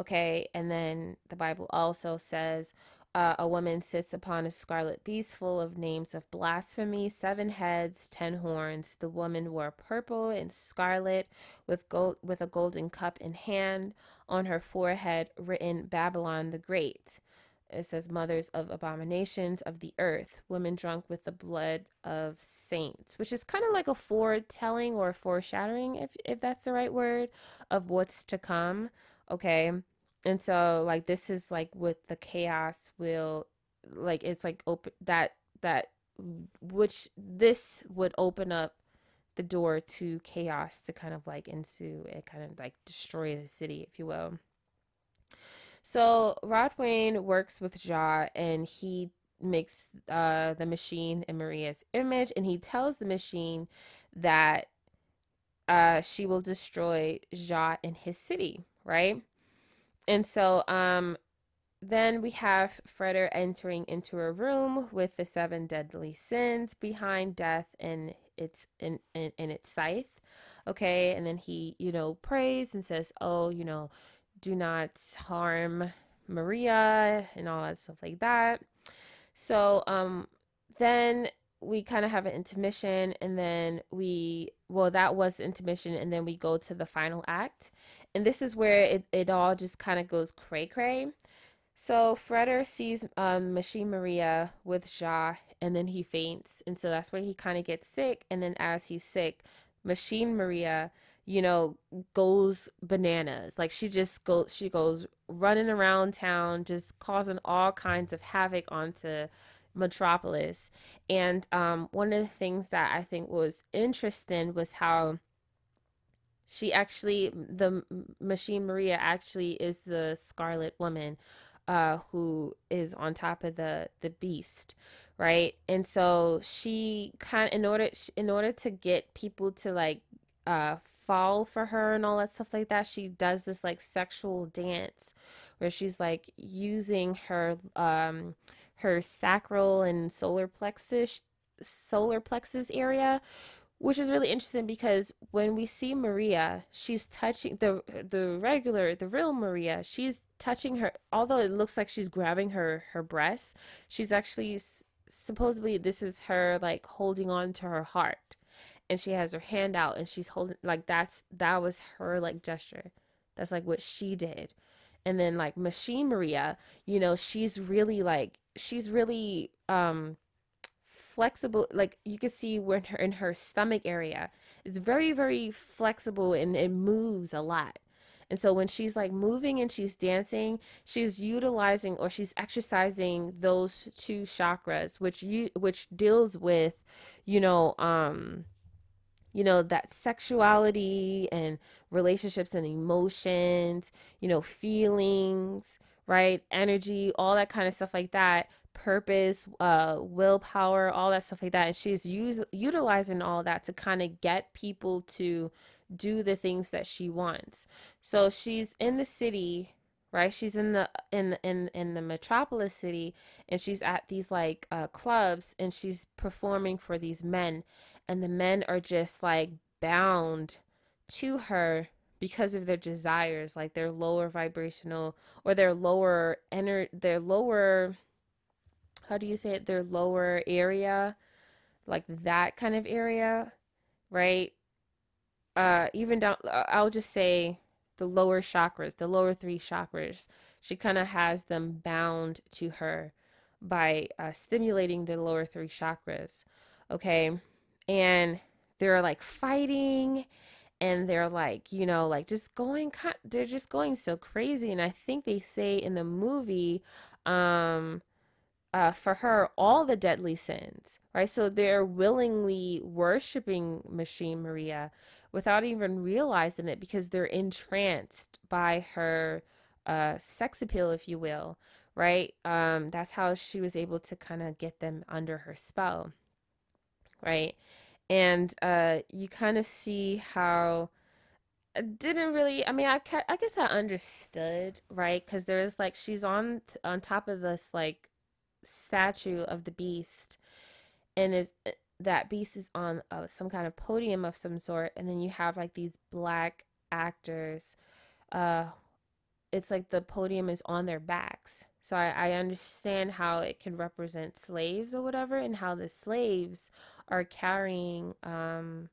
Okay, and then the Bible also says uh, a woman sits upon a scarlet beast full of names of blasphemy, seven heads, ten horns. The woman wore purple and scarlet, with gold, with a golden cup in hand. On her forehead, written Babylon the Great. It says, "Mothers of abominations of the earth, women drunk with the blood of saints," which is kind of like a foretelling or foreshadowing, if if that's the right word, of what's to come. Okay and so like this is like with the chaos will like it's like open that that which this would open up the door to chaos to kind of like ensue and kind of like destroy the city if you will so Rotwang works with Ja and he makes uh, the machine in Maria's image and he tells the machine that uh, she will destroy Ja and his city, right? And so um then we have Freder entering into a room with the seven deadly sins behind death and its in, in, in its scythe. Okay, and then he, you know, prays and says, Oh, you know, do not harm Maria and all that stuff like that. So um then we kind of have an intermission and then we well that was intermission and then we go to the final act and this is where it, it all just kind of goes cray cray. So Freder sees um, Machine Maria with Ja, and then he faints, and so that's where he kind of gets sick. And then as he's sick, Machine Maria, you know, goes bananas. Like she just goes, she goes running around town, just causing all kinds of havoc onto Metropolis. And um, one of the things that I think was interesting was how she actually the machine maria actually is the scarlet woman uh who is on top of the the beast right? And so she kind in order in order to get people to like uh fall for her and all that stuff like that, she does this like sexual dance where she's like using her um her sacral and solar plexus solar plexus area which is really interesting because when we see Maria, she's touching the the regular, the real Maria. She's touching her, although it looks like she's grabbing her her breast. She's actually supposedly this is her like holding on to her heart, and she has her hand out and she's holding like that's that was her like gesture. That's like what she did, and then like Machine Maria, you know, she's really like she's really um flexible like you can see when her in her stomach area it's very very flexible and it moves a lot. And so when she's like moving and she's dancing she's utilizing or she's exercising those two chakras which you which deals with you know um you know that sexuality and relationships and emotions you know feelings right? Energy all that kind of stuff like that purpose, uh, willpower, all that stuff like that. And she's use, utilizing all that to kind of get people to do the things that she wants. So she's in the city, right? She's in the in in in the metropolis city, and she's at these like uh, clubs, and she's performing for these men, and the men are just like bound to her because of their desires like their lower vibrational or their lower ener- their lower how do you say it their lower area like that kind of area right? Uh even down uh, i'll just say the lower chakras the lower three chakras she kind of has them bound to her by uh, stimulating the lower three chakras okay? And they're like fighting and they're like you know like just going they're just going so crazy. And i think they say in the movie um uh, for her all the deadly sins, right? So they're willingly worshiping Machine Maria without even realizing it because they're entranced by her uh, sex appeal, if you will, right? Um, that's how she was able to kind of get them under her spell, right? And uh, you kind of see how I didn't really i mean i i guess i understood right because there's like she's on on top of this like statue of the beast and is uh, that beast is on uh, some kind of podium of some sort and then you have like these black actors uh it's like the podium is on their backs. So I, I understand how it can represent slaves or whatever and how the slaves are carrying um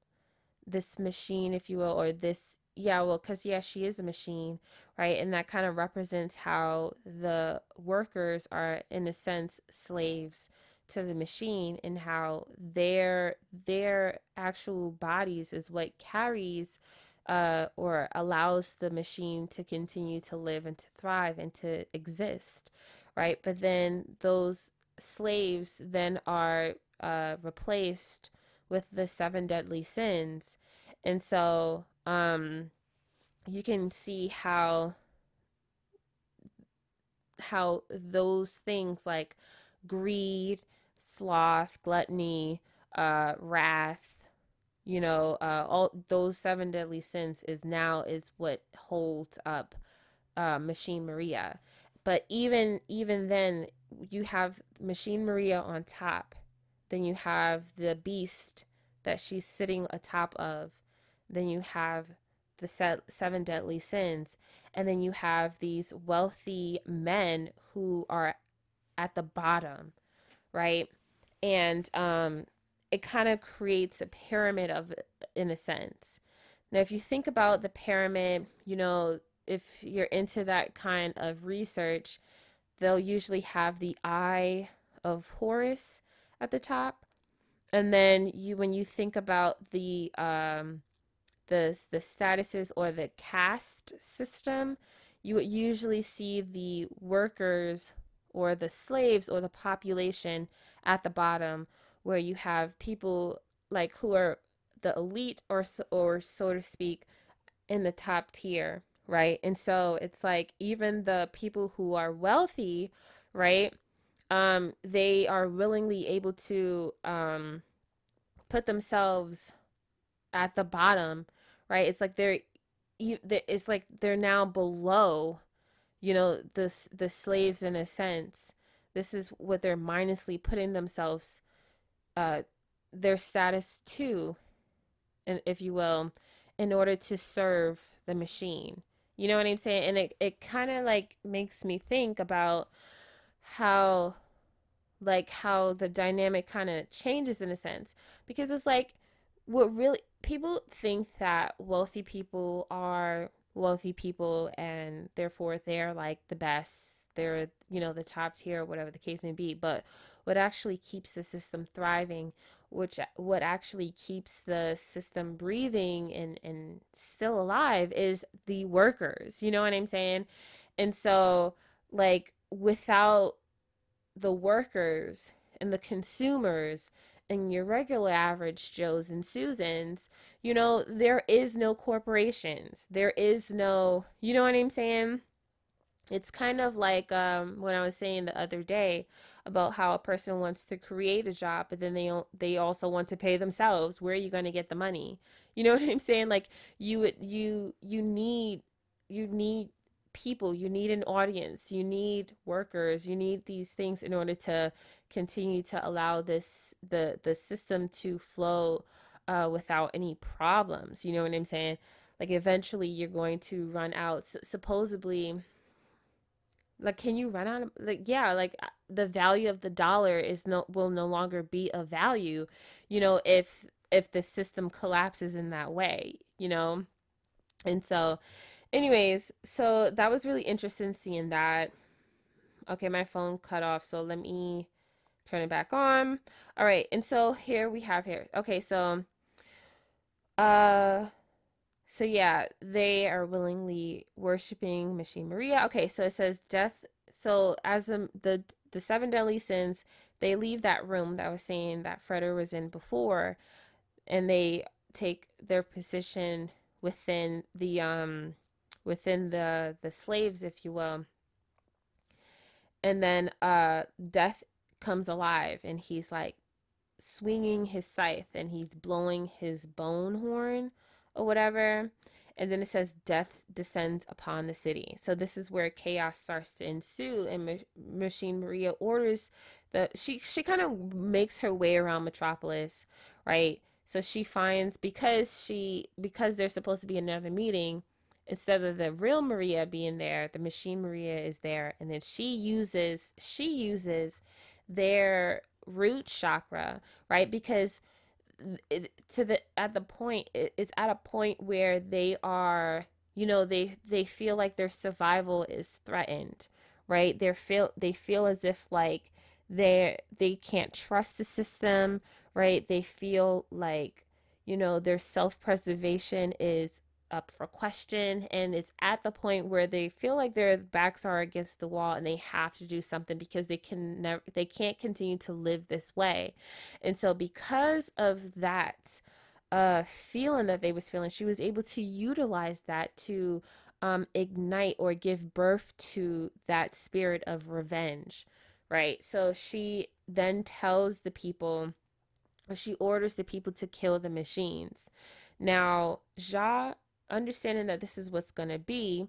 this machine if you will or this yeah well because yeah she is a machine right? And that kind of represents how the workers are in a sense slaves to the machine and how their their actual bodies is what carries uh, or allows the machine to continue to live and to thrive and to exist right? But then those slaves then are uh, replaced with the seven deadly sins. And so um, you can see how how those things like greed, sloth, gluttony, uh, wrath, you know, uh, all those seven deadly sins is now is what holds up uh, Machine Maria. But even even then, you have Machine Maria on top. Then you have the beast that she's sitting atop of. Then you have the seven deadly sins and then you have these wealthy men who are at the bottom right? And um it kind of creates a pyramid of in a sense. Now if you think about the pyramid you know if you're into that kind of research they'll usually have the eye of horus at the top. And then you when you think about the um the the statuses or the caste system, you would usually see the workers or the slaves or the population at the bottom, where you have people like who are the elite or or so to speak in the top tier, right? And so it's like even the people who are wealthy, right? Um, they are willingly able to um, put themselves at the bottom right? It's like they're it's like they're now below, you know, the the slaves in a sense. This is what they're mindlessly putting themselves, uh, their status to, and if you will, in order to serve the machine. You know what I'm saying? And it, it kind of like makes me think about how like how the dynamic kind of changes in a sense because it's like what really people think that wealthy people are wealthy people and therefore they're like the best they're you know the top tier whatever the case may be. But what actually keeps the system thriving which what actually keeps the system breathing and and still alive is the workers. You know what i'm saying? And so like without the workers and the consumers and your regular average Joes and Susans, you know, there is no corporations. There is no, you know what I'm saying? It's kind of like um, when I was saying the other day about how a person wants to create a job, but then they they also want to pay themselves. Where are you going to get the money? You know what I'm saying? Like you would you you need you need people, you need an audience, you need workers, you need these things in order to continue to allow this the the system to flow uh, without any problems. You know what I'm saying? Like eventually you're going to run out. S- supposedly, like can you run out of like yeah like uh, the value of the dollar is no will no longer be a value you know if if the system collapses in that way you know and so anyways, so that was really interesting seeing that. Okay, my phone cut off, so let me turn it back on. All right, and so here we have here. Okay, so uh so yeah, they are willingly worshiping Machine Maria. Okay, so it says death. So as the the the seven deadly sins, they leave that room that I was saying that Freder was in before, and they take their position within the um within the the slaves, if you will. And then uh, death comes alive, and he's like swinging his scythe, and he's blowing his bone horn or whatever. And then it says death descends upon the city. So this is where chaos starts to ensue, and Ma- Machine Maria orders the she she kind of makes her way around Metropolis, right? So she finds because she because there's supposed to be another meeting instead of the real Maria being there, the machine Maria is there, and then she uses she uses their root chakra, right? Because it, to the at the point it, it's at a point where they are, you know, they they feel like their survival is threatened, right? They feel they feel as if like they they can't trust the system, right? They feel like you know their self-preservation is up for question and it's at the point where they feel like their backs are against the wall and they have to do something because they can never they can't continue to live this way. And so because of that uh feeling that they was feeling she was able to utilize that to um ignite or give birth to that spirit of revenge right? So she then tells the people she orders the people to kill the machines. Now, Ja understanding that this is what's going to be,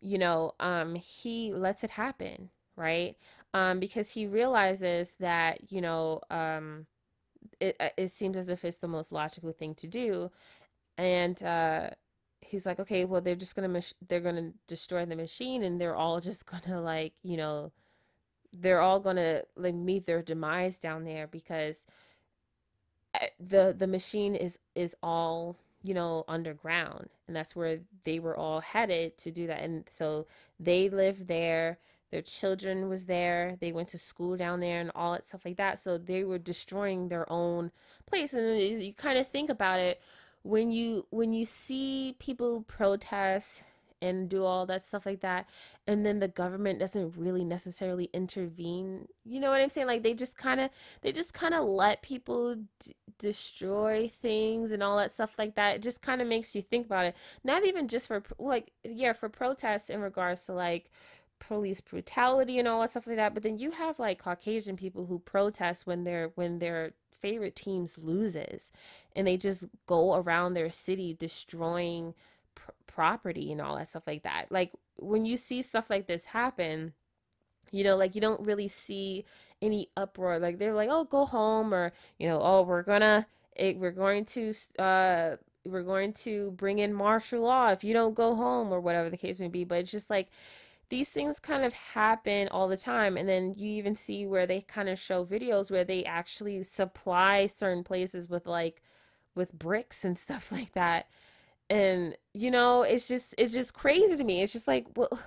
you know, um, he lets it happen, right? Um, because he realizes that, you know, um, it, uh, it seems as if it's the most logical thing to do. And, uh, he's like, okay, well, they're just to, mach- they're to destroy the machine and they're all just to like, you know, they're all to like meet their demise down there because uh, the, the machine is, is all you know, underground. And that's where they were all headed to do that. And so they lived there. Their children was there. They went to school down there and all that stuff like that. So they were destroying their own place. And you kind of think about it when you when you see people protest and do all that stuff like that and then the government doesn't really necessarily intervene you know what i'm saying like they just kind of they just kind of let people d- destroy things and all that stuff like that it just kind of makes you think about it not even just for like yeah for protests in regards to like police brutality and all that stuff like that but then you have like caucasian people who protest when they're when they're favorite teams loses and they just go around their city destroying pr- property and all that stuff like that. Like when you see stuff like this happen, you know, like you don't really see any uproar. Like they're like, "Oh, go home," or you know, "Oh, we're gonna, it, we're going to, uh, we're going to bring in martial law if you don't go home," or whatever the case may be. But it's just like these things kind of happen all the time and then you even see where they kind of show videos where they actually supply certain places with like with bricks and stuff like that and you know it's just it's just crazy to me it's just like well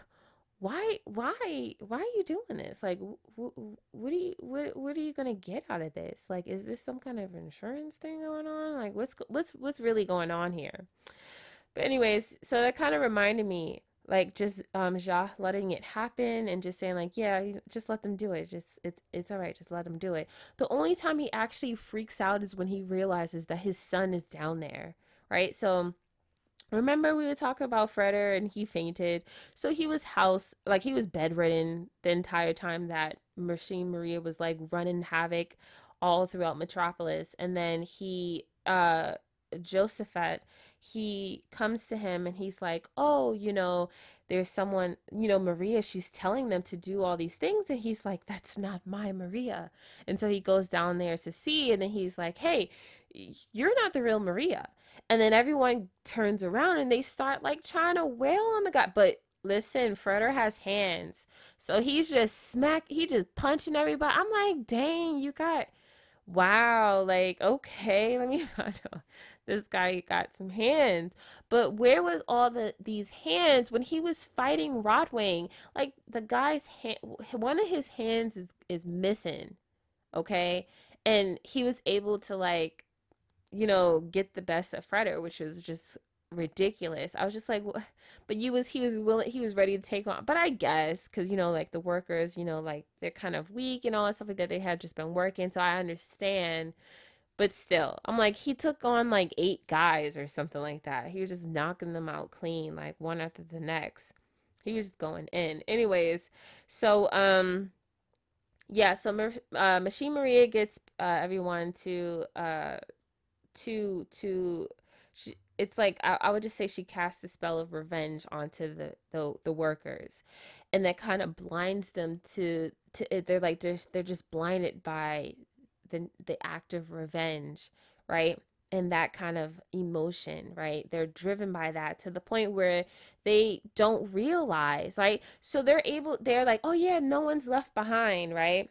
why why why are you doing this? Like what, what are you what, what are you gonna get out of this? Like is this some kind of insurance thing going on? Like what's what's what's really going on here? But anyways so that kind of reminded me like just um Ja letting it happen and just saying like yeah just let them do it. Just it's it's all right. Just let them do it. The only time he actually freaks out is when he realizes that his son is down there right? So remember we were talking about Freder and he fainted so he was house like he was bedridden the entire time that Machine Maria was like running havoc all throughout Metropolis and then he uh Josaphat he comes to him and he's like, Oh, you know, there's someone, you know, Maria, she's telling them to do all these things. And he's like, That's not my Maria. And so he goes down there to see, and then he's like, Hey, you're not the real Maria. And then everyone turns around and they start like trying to wail on the guy. But listen, Freder has hands. So he's just smack, he just punching everybody. I'm like, dang, you got wow, like, okay, let me find out this guy got some hands. But where was all the these hands when he was fighting Rotwang? Like the guy's hand, one of his hands is is missing. Okay, and he was able to like, you know, get the best of Freder, which was just ridiculous. I was just like, but you was he was willing he was ready to take on. But I guess because you know like the workers, you know, like they're kind of weak and all that stuff like that. They had just been working, so I understand but still, I'm like, he took on like eight guys or something like that. He was just knocking them out clean, like one after the next. He was going in. Anyways, so, um, yeah, so uh, Machine Maria gets uh, everyone to, uh, to, to, she, it's like I, I, would just say she casts a spell of revenge onto the the, the workers and that kind of blinds them to to they're like they're, they're just blinded by the the act of revenge, right? And that kind of emotion, right? They're driven by that to the point where they don't realize, right? So they're able, they're like, oh yeah, no one's left behind, right?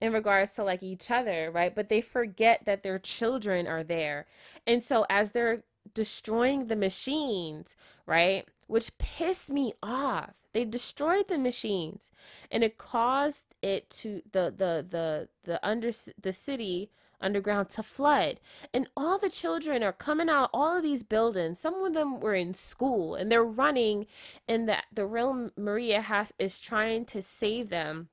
In regards to like each other, right? But they forget that their children are there. And so as they're destroying the machines, right? Which pissed me off. They destroyed the machines and it caused it to the the the the under the city underground to flood and all the children are coming out all of these buildings some of them were in school and they're running and that the real maria has is trying to save them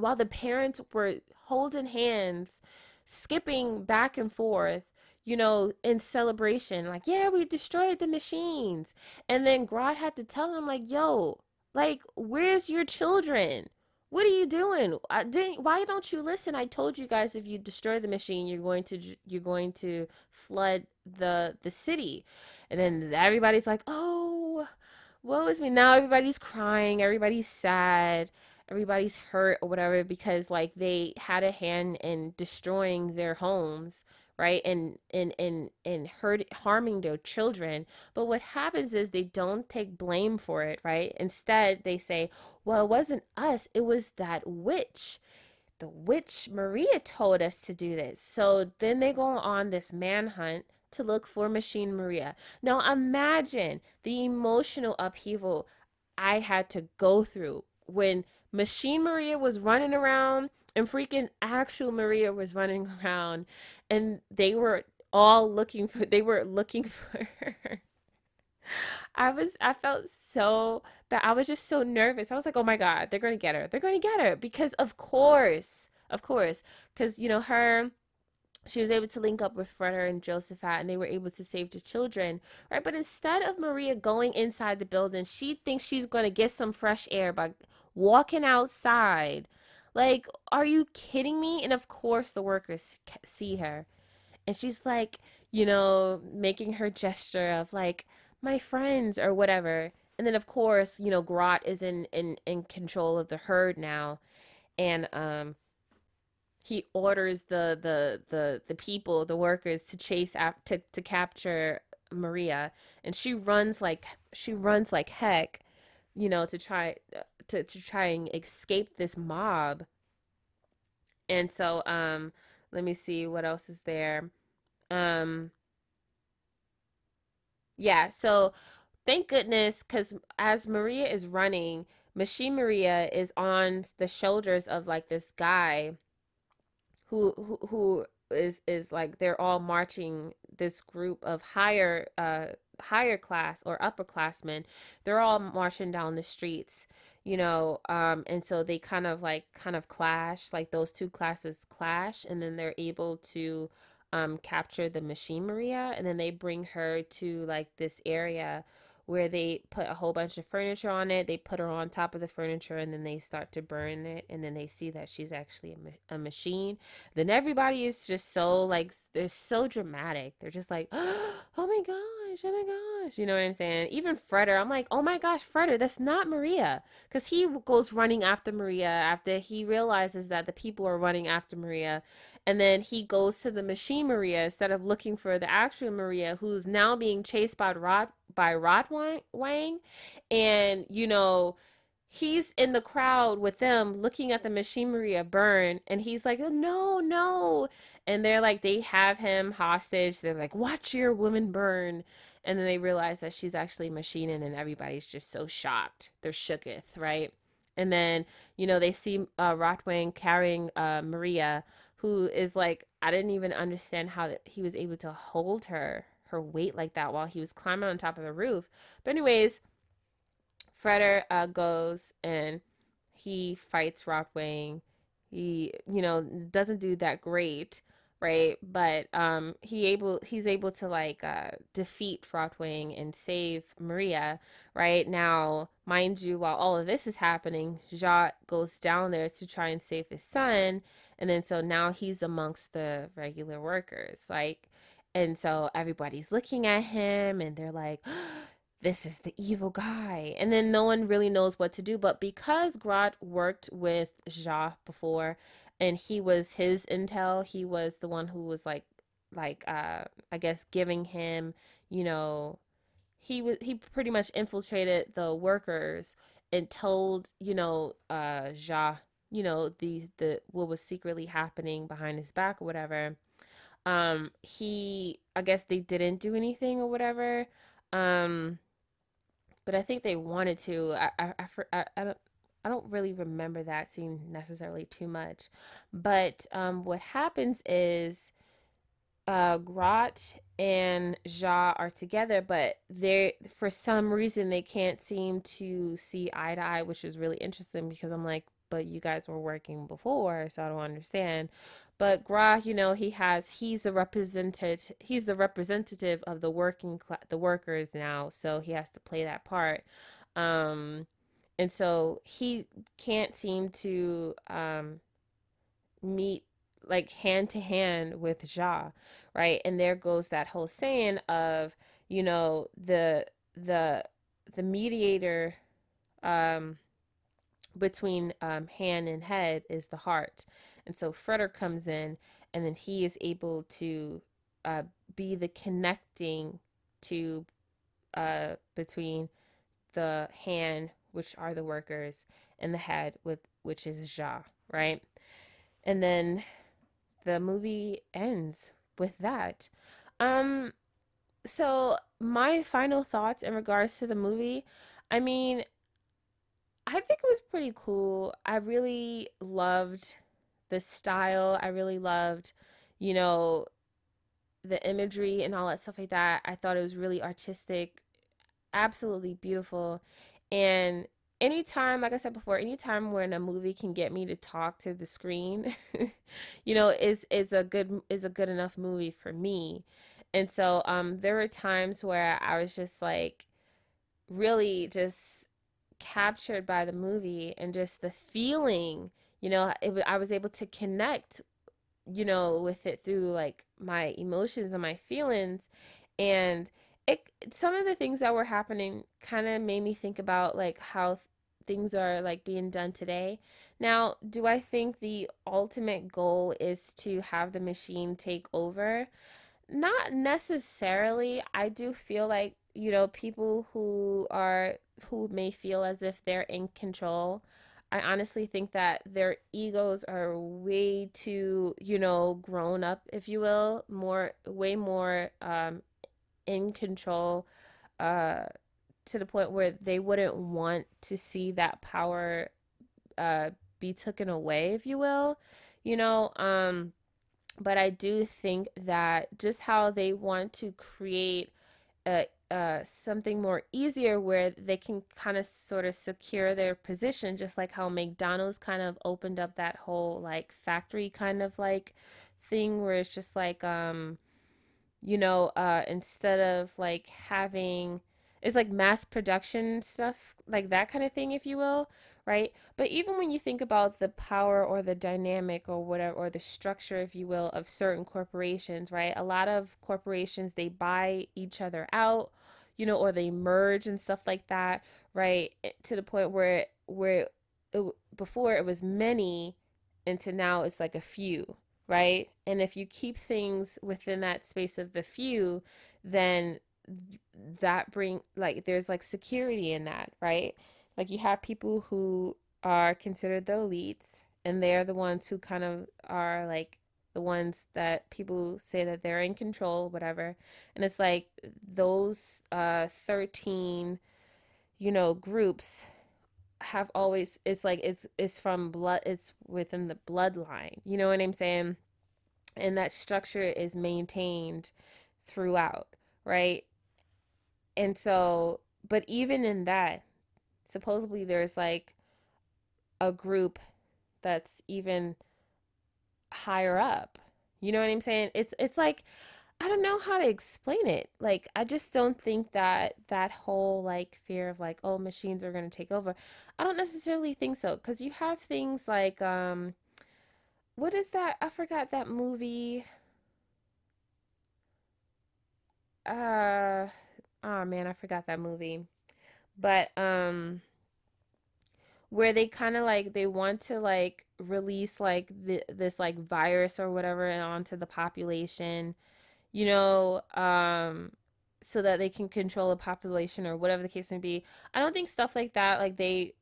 while the parents were holding hands skipping back and forth you know, in celebration, like, yeah, we destroyed the machines. And then Grot had to tell them, like, yo, like, where's your children? What are you doing? I didn't. Why don't you listen? I told you guys if you destroy the machine, you're going to you're going to flood the the city, and then everybody's like, "Oh, what was me?" Now everybody's crying. Everybody's sad. Everybody's hurt or whatever because like they had a hand in destroying their homes right and and and and hurt harming their children. But what happens is they don't take blame for it right? Instead they say well it wasn't us it was that witch. The witch maria told us to do this. So then they go on this manhunt to look for machine maria. Now imagine the emotional upheaval i had to go through when machine maria was running around and freaking actual Maria was running around and they were all looking for they were looking for her. I was I felt so bad. I was just so nervous. I was like, "Oh my god, they're going to get her. They're going to get her because of course, of course, cuz you know her she was able to link up with Freder and Josaphat and they were able to save the children, right? But instead of Maria going inside the building, she thinks she's going to get some fresh air by walking outside Like, are you kidding me? And of course, the workers see her. And she's like, you know, making her gesture of like, my friends or whatever. And then, of course, you know, Grot is in, in, in control of the herd now. And um, he orders the, the, the, the people, the workers, to chase after, to, to capture Maria. And she runs like, she runs like heck, you know, to try to, to try and escape this mob. And so, um, let me see what else is there. Um, yeah, so thank goodness, because as Maria is running, Machine Maria is on the shoulders of like this guy who who, who is is like they're all marching this group of higher uh higher class or upperclassmen they're all marching down the streets you know um and so they kind of like kind of clash like those two classes clash and then they're able to um capture the machine maria and then they bring her to like this area where they put a whole bunch of furniture on it. They put her on top of the furniture and then they start to burn it. And then they see that she's actually a, ma- a machine. Then everybody is just so like, they're so dramatic. They're just like, oh my gosh, oh my gosh. You know what I'm saying? Even Freder, I'm like, oh my gosh, Freder, that's not Maria. Because he goes running after Maria after he realizes that the people are running after Maria. And then he goes to the machine Maria instead of looking for the actual Maria, who's now being chased by Rod by Rod Wang. And, you know, he's in the crowd with them looking at the machinery Maria burn. And he's like, no, no. And they're like, they have him hostage. They're like, watch your woman burn. And then they realize that she's actually machining, and everybody's just so shocked. They're shooketh, right? And then, you know, they see uh, carrying uh, Maria who is like I didn't even understand how he was able to hold her her weight like that while he was climbing on top of the roof. But anyways, Freder uh, goes and he fights Rotwang. He you know doesn't do that great, right? But um he able he's able to like uh defeat Rotwang and save Maria, right? Now, mind you, while all of this is happening, Jacques goes down there to try and save his son and then so now he's amongst the regular workers. Like, and so everybody's looking at him and they're like, this is the evil guy. And then no one really knows what to do. But because Grot worked with Ja before and he was his intel, he was the one who was like, like, uh, I guess giving him, you know, he was, he pretty much infiltrated the workers and told, you know, uh, Jacques you know the the what was secretly happening behind his back or whatever um he i guess they didn't do anything or whatever um but i think they wanted to i i i, I don't I don't really remember that scene necessarily too much, but um, what happens is uh, Grot and Ja are together, but they for some reason they can't seem to see eye to eye, which is really interesting because I'm like, but you guys were working before, so I don't understand. But Grot, you know, he has he's the representative he's the representative of the working class, the workers now, so he has to play that part. Um and so he can't seem to um meet like hand to hand with Ja, right? And there goes that whole saying of, you know, the the the mediator um between um, hand and head is the heart. And so Freder comes in and then he is able to uh, be the connecting to uh, between the hand, which are the workers, and the head, with which is Ja, right? And then the movie ends with that. Um, so my final thoughts in regards to the movie, I mean, I think it was pretty cool. I really loved the style. I really loved, you know, the imagery and all that stuff like that. I thought it was really artistic, absolutely beautiful. And anytime, like I said before, anytime when a movie can get me to talk to the screen, you know, is is a good is a good enough movie for me. And so um there were times where I was just like really just captured by the movie and just the feeling you know it, I was able to connect you know with it through like my emotions and my feelings and it some of the things that were happening kind of made me think about like how things are like being done today. Now, do I think the ultimate goal is to have the machine take over? Not necessarily. I do feel like, you know, people who are who may feel as if they're in control. I honestly think that their egos are way too, you know, grown up, if you will, more, way more um, in control uh, to the point where they wouldn't want to see that power uh, be taken away, if you will. You know, um, but I do think that just how they want to create a, uh, something more easier where they can kind of sort of secure their position, just like how McDonald's kind of opened up that whole like factory kind of like thing where it's just like, um, you know, uh, instead of like having it's like mass production stuff, like that kind of thing, if you will, right? But even when you think about the power or the dynamic or whatever, or the structure, if you will, of certain corporations, right? A lot of corporations, they buy each other out, you know, or they merge and stuff like that, right? Eh, to the point where, where it, before it was many, and to now it's like a few, right? And if you keep things within that space of the few, then that bring like there's like security in that, right? Like you have people who are considered the elites and they're the ones who kind of are like the ones that people say that they're in control whatever. And it's like those uh 13 you know groups have always it's like it's it's from blood it's within the bloodline you know what i'm saying? And that structure is maintained throughout right? And so, but even in that, supposedly there's like a group that's even higher up. You know what I'm saying? It's it's like I don't know how to explain it. Like I just don't think that that whole like fear of like oh machines are going to take over. I don't necessarily think so cuz you have things like um what is that? I forgot that movie. Uh oh man, I forgot that movie. But um where they kind of like they want to like release like the, this like virus or whatever and onto the population, you know, um so that they can control a population or whatever the case may be. I don't think stuff like that like they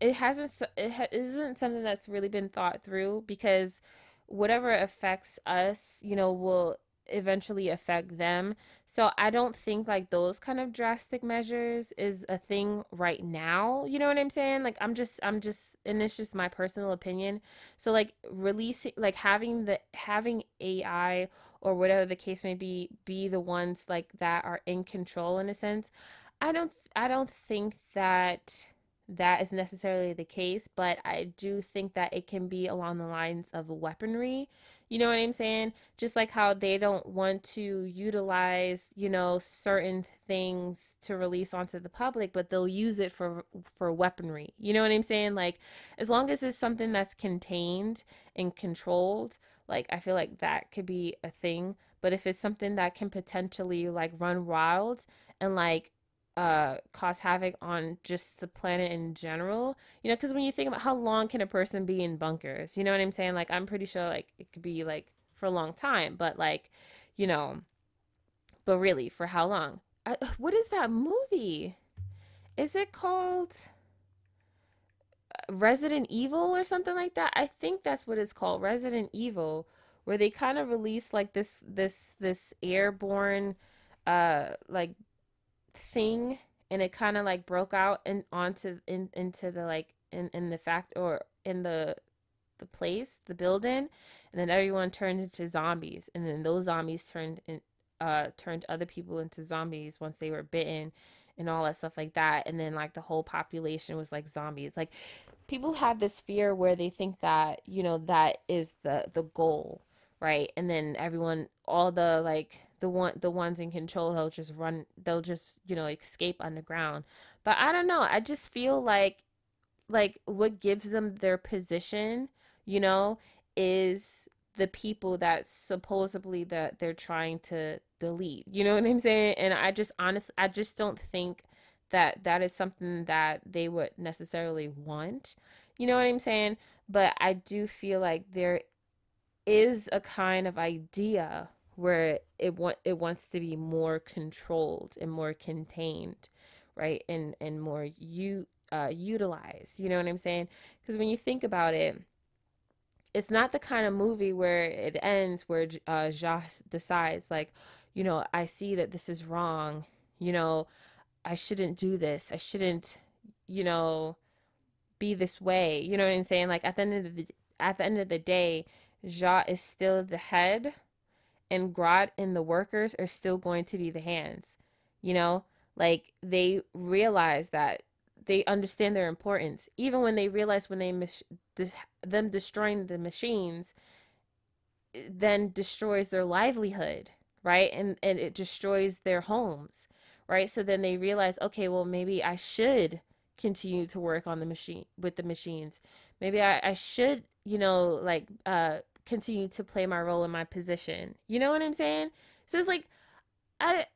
it hasn't it ha- isn't something that's really been thought through because whatever affects us, you know, will eventually affect them. So I don't think like those kind of drastic measures is a thing right now. You know what I'm saying? Like I'm just I'm just and it's just my personal opinion. So like releasing like having the having AI or whatever the case may be be the ones like that are in control in a sense. I don't I don't think that that is necessarily the case, but I do think that it can be along the lines of weaponry you know what I'm saying? Just like how they don't want to utilize, you know, certain things to release onto the public, but they'll use it for for weaponry. You know what I'm saying? Like as long as it's something that's contained and controlled, like I feel like that could be a thing. But if it's something that can potentially like run wild and like uh, cause havoc on just the planet in general. You know, because when you think about how long can a person be in bunkers, you know what I'm saying? Like, I'm pretty sure like it could be like for a long time, but like, you know, but really, for how long? I, what is that movie? Is it called uh, Resident Evil or something like that? I think that's what it's called, Resident Evil, where they kind of released like this this this airborne uh like thing and it kind of like broke out and onto in into the like in in the fact or in the the place the building and then everyone turned into zombies and then those zombies turned in uh turned other people into zombies once they were bitten and all that stuff like that and then like the whole population was like zombies. Like people have this fear where they think that you know that is the the goal right? And then everyone all the like the one the ones in control they'll just run they'll just you know escape underground but i don't know i just feel like like what gives them their position, you know, is the people that supposedly that they're trying to delete. You know what I'm saying? And I just honestly I just don't think that that is something that they would necessarily want. You know what I'm saying? But I do feel like there is a kind of idea where it want it wants to be more controlled and more contained, right? And and more you uh utilized. You know what I'm saying? Because when you think about it, it's not the kind of movie where it ends where uh Jas decides like, you know, I see that this is wrong. You know, I shouldn't do this. I shouldn't, you know, be this way. You know what I'm saying? Like at the end of the at the end of the day, Ja is still the head and Grot and the workers are still going to be the hands. You know, like they realize that they understand their importance, even when they realize when they mis- de- them destroying the machines then destroys their livelihood, right? And and it destroys their homes, right? So then they realize, okay, well maybe I should continue to work on the machine with the machines. Maybe I, I should, you know, like uh continue to play my role in my position. You know what I'm saying? So it's like I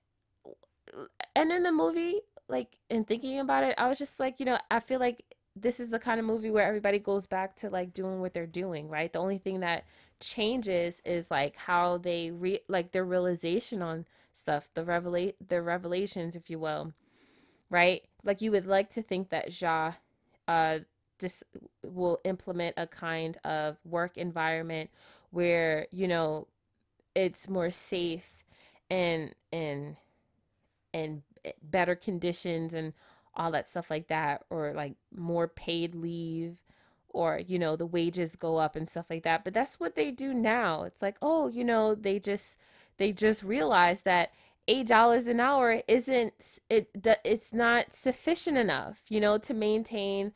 and in the movie, like in thinking about it, I was just like, you know, I feel like this is the kind of movie where everybody goes back to like doing what they're doing, right? The only thing that changes is like how they re like their realization on stuff, the revelate their revelations, if you will, right? Like you would like to think that Ja uh just will implement a kind of work environment where you know it's more safe and and and better conditions and all that stuff like that or like more paid leave or you know the wages go up and stuff like that. But that's what they do now. It's like oh you know they just they just realize that eight dollars an hour isn't it it's not sufficient enough you know to maintain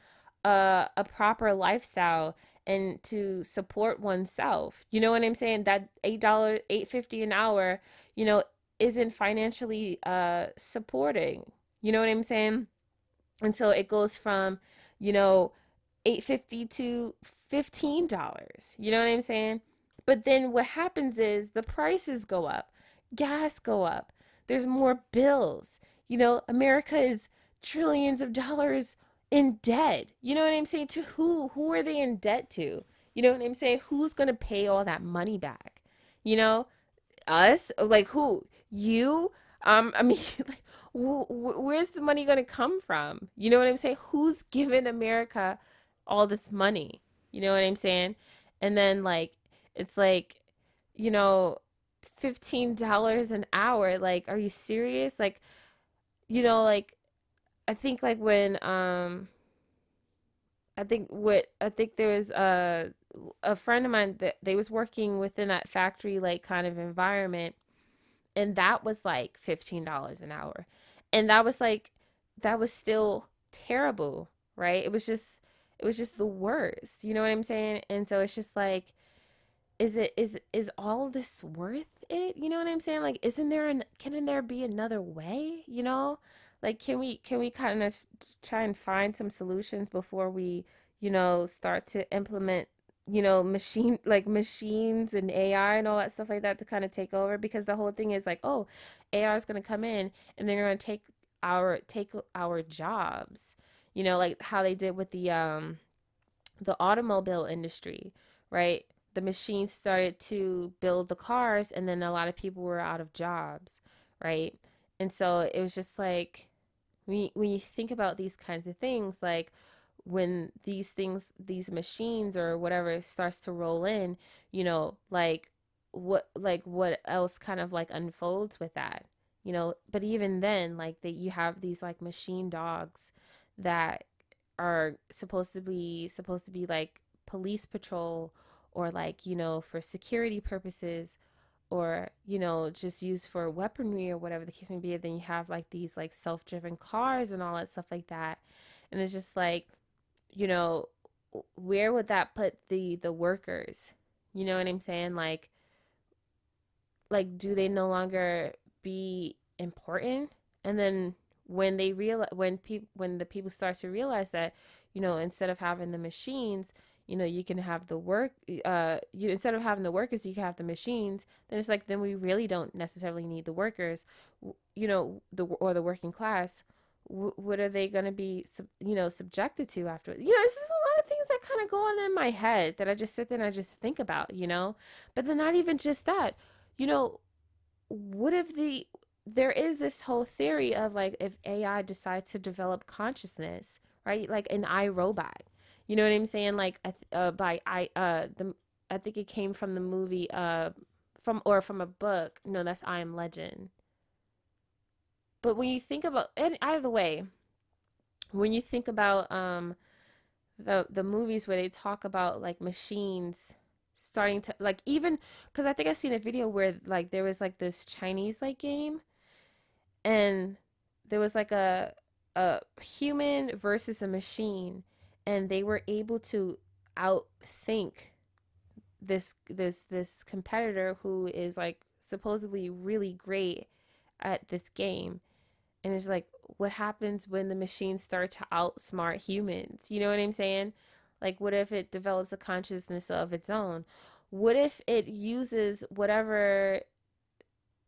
a, a proper lifestyle and to support oneself. You know what i'm saying? That eight dollar eight fifty an hour you know isn't financially uh supporting. You know what i'm saying? And so it goes from you know 850 to $15 you know what i'm saying? But then what happens is the prices go up gas go up there's more bills. You know america is trillions of dollars in debt. You know what I'm saying? To who? Who are they in debt to? You know what I'm saying? Who's going to pay all that money back? You know, us? Like who? You? Um, I mean, like, wh- wh- where's the money going to come from? You know what I'm saying? Who's giving America all this money? You know what I'm saying? And then like it's like, you know, $15 an hour. Like, are you serious? Like, you know, like I think like when um I think what I think there was a a friend of mine that they was working within that factory like kind of environment and that was like $15 an hour. And that was like that was still terrible, right? It was just it was just the worst. You know what I'm saying? And so it's just like is it is is all this worth it? You know what I'm saying? Like isn't there an can there be another way, you know? Like can we can we kind of try and find some solutions before we you know start to implement you know machine like machines and AI and all that stuff like that to kind of take over? Because the whole thing is like oh AI is going to come in and they're going to take our take our jobs. You know like how they did with the um the automobile industry right? The machines started to build the cars and then a lot of people were out of jobs right and so it was just like when when you think about these kinds of things, like when these things, these machines or whatever starts to roll in, you know, like what, like what else kind of like unfolds with that, you know? But even then, like that, you have these like machine dogs that are supposed to be supposed to be like police patrol or like you know for security purposes or you know just used for weaponry or whatever the case may be then you have like these like self-driven cars and all that stuff like that. And it's just like you know where would that put the the workers? You know what i'm saying? Like like do they no longer be important? And then when they realize when people when the people start to realize that you know, instead of having the machines, you know, you can have the work, uh, you instead of having the workers, you can have the machines. Then it's like, then we really don't necessarily need the workers, you know, the or the working class. what are they going to be, you know, subjected to after? You know, this is a lot of things that kind of go on in my head that I just sit there and I just think about, you know. But then not even just that, you know, what if the there is this whole theory of like if AI decides to develop consciousness, right? Like an iRobot. You know what I'm saying? Like uh, by I uh the I think it came from the movie uh from or from a book. No, that's I Am Legend. But when you think about and either way, when you think about um the the movies where they talk about like machines starting to like even because I think I seen a video where like there was like this Chinese like game and there was like a a human versus a machine and they were able to outthink this this this competitor who is like supposedly really great at this game. And it's like what happens when the machines start to outsmart humans? You know what i'm saying? Like what if it develops a consciousness of its own? What if it uses whatever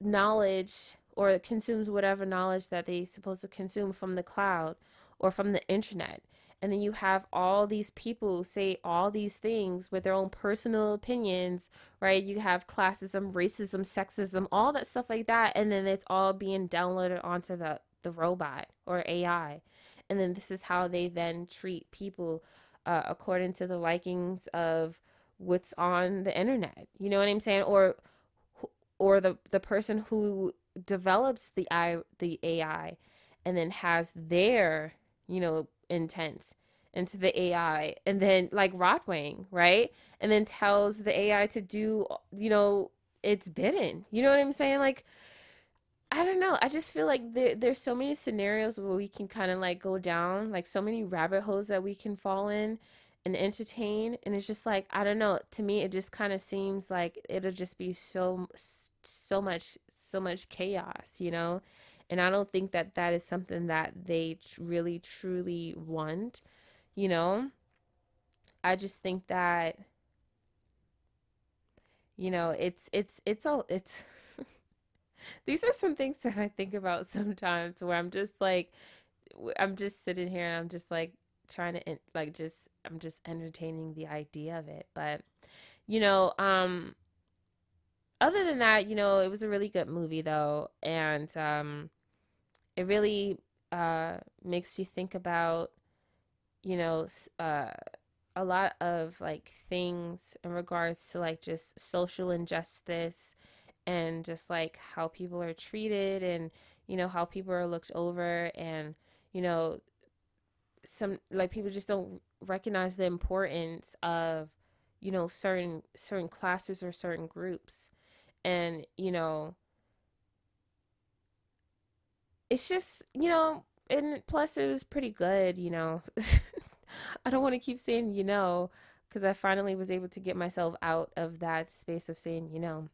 knowledge or consumes whatever knowledge that they supposed to consume from the cloud or from the internet and then you have all these people say all these things with their own personal opinions right? You have classism racism sexism all that stuff like that. And then it's all being downloaded onto the the robot or ai and then this is how they then treat people uh, according to the likings of what's on the internet. You know what i'm saying? Or or the the person who develops the i the ai and then has their you know intent into the AI and then like Rotwang, right? And then tells the AI to do, you know, its bidden. You know what I'm saying? Like, I don't know. I just feel like there, there's so many scenarios where we can kind of like go down, like so many rabbit holes that we can fall in and entertain. And it's just like, I don't know. To me, it just kind of seems like it'll just be so, so much, so much chaos, you know? And I don't think that that is something that they really truly want. You know, I just think that you know, it's it's it's all it's these are some things that I think about sometimes where I'm just like I'm just sitting here and I'm just like trying to like just I'm just entertaining the idea of it. But you know, um other than that, you know, it was a really good movie though and um it really uh, makes you think about, you know, uh, a lot of like things in regards to like just social injustice and just like how people are treated and you know how people are looked over and you know some like people just don't recognize the importance of you know certain certain classes or certain groups. And you know it's just, you know, and plus it was pretty good, you know. I don't want to keep saying, you know, because I finally was able to get myself out of that space of saying, you know.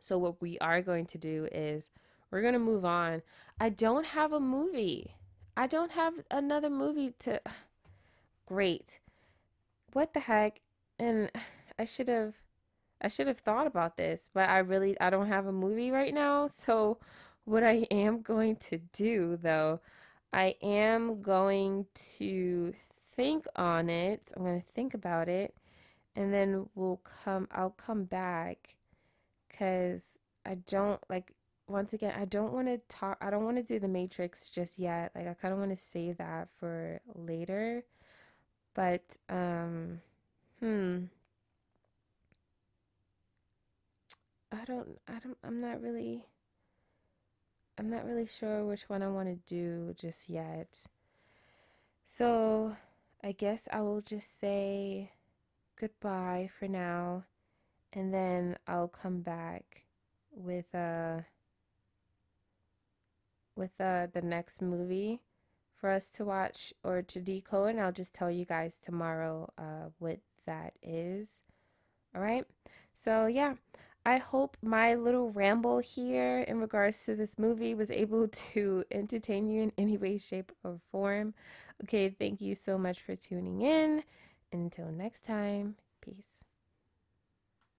So, what we are going to do is we're going to move on. I don't have a movie. I don't have another movie to. Great. What the heck? And I should have. I should have thought about this, but I really I don't have a movie right now. So what I am going to do, though, I am going to think on it. I'm going to think about it, and then we'll come. I'll come back because I don't like. Once again, I don't want to talk. I don't want to do the Matrix just yet. Like I kind of want to save that for later. But um, hmm. I don't. I don't. I'm not really. I'm not really sure which one I want to do just yet. So I guess I will just say goodbye for now and then I'll come back with uh with uh the next movie for us to watch or to decode and I'll just tell you guys tomorrow uh what that is. All right? So yeah, I hope my little ramble here in regards to this movie was able to entertain you in any way, shape, or form. Okay, thank you so much for tuning in. Until next time, peace.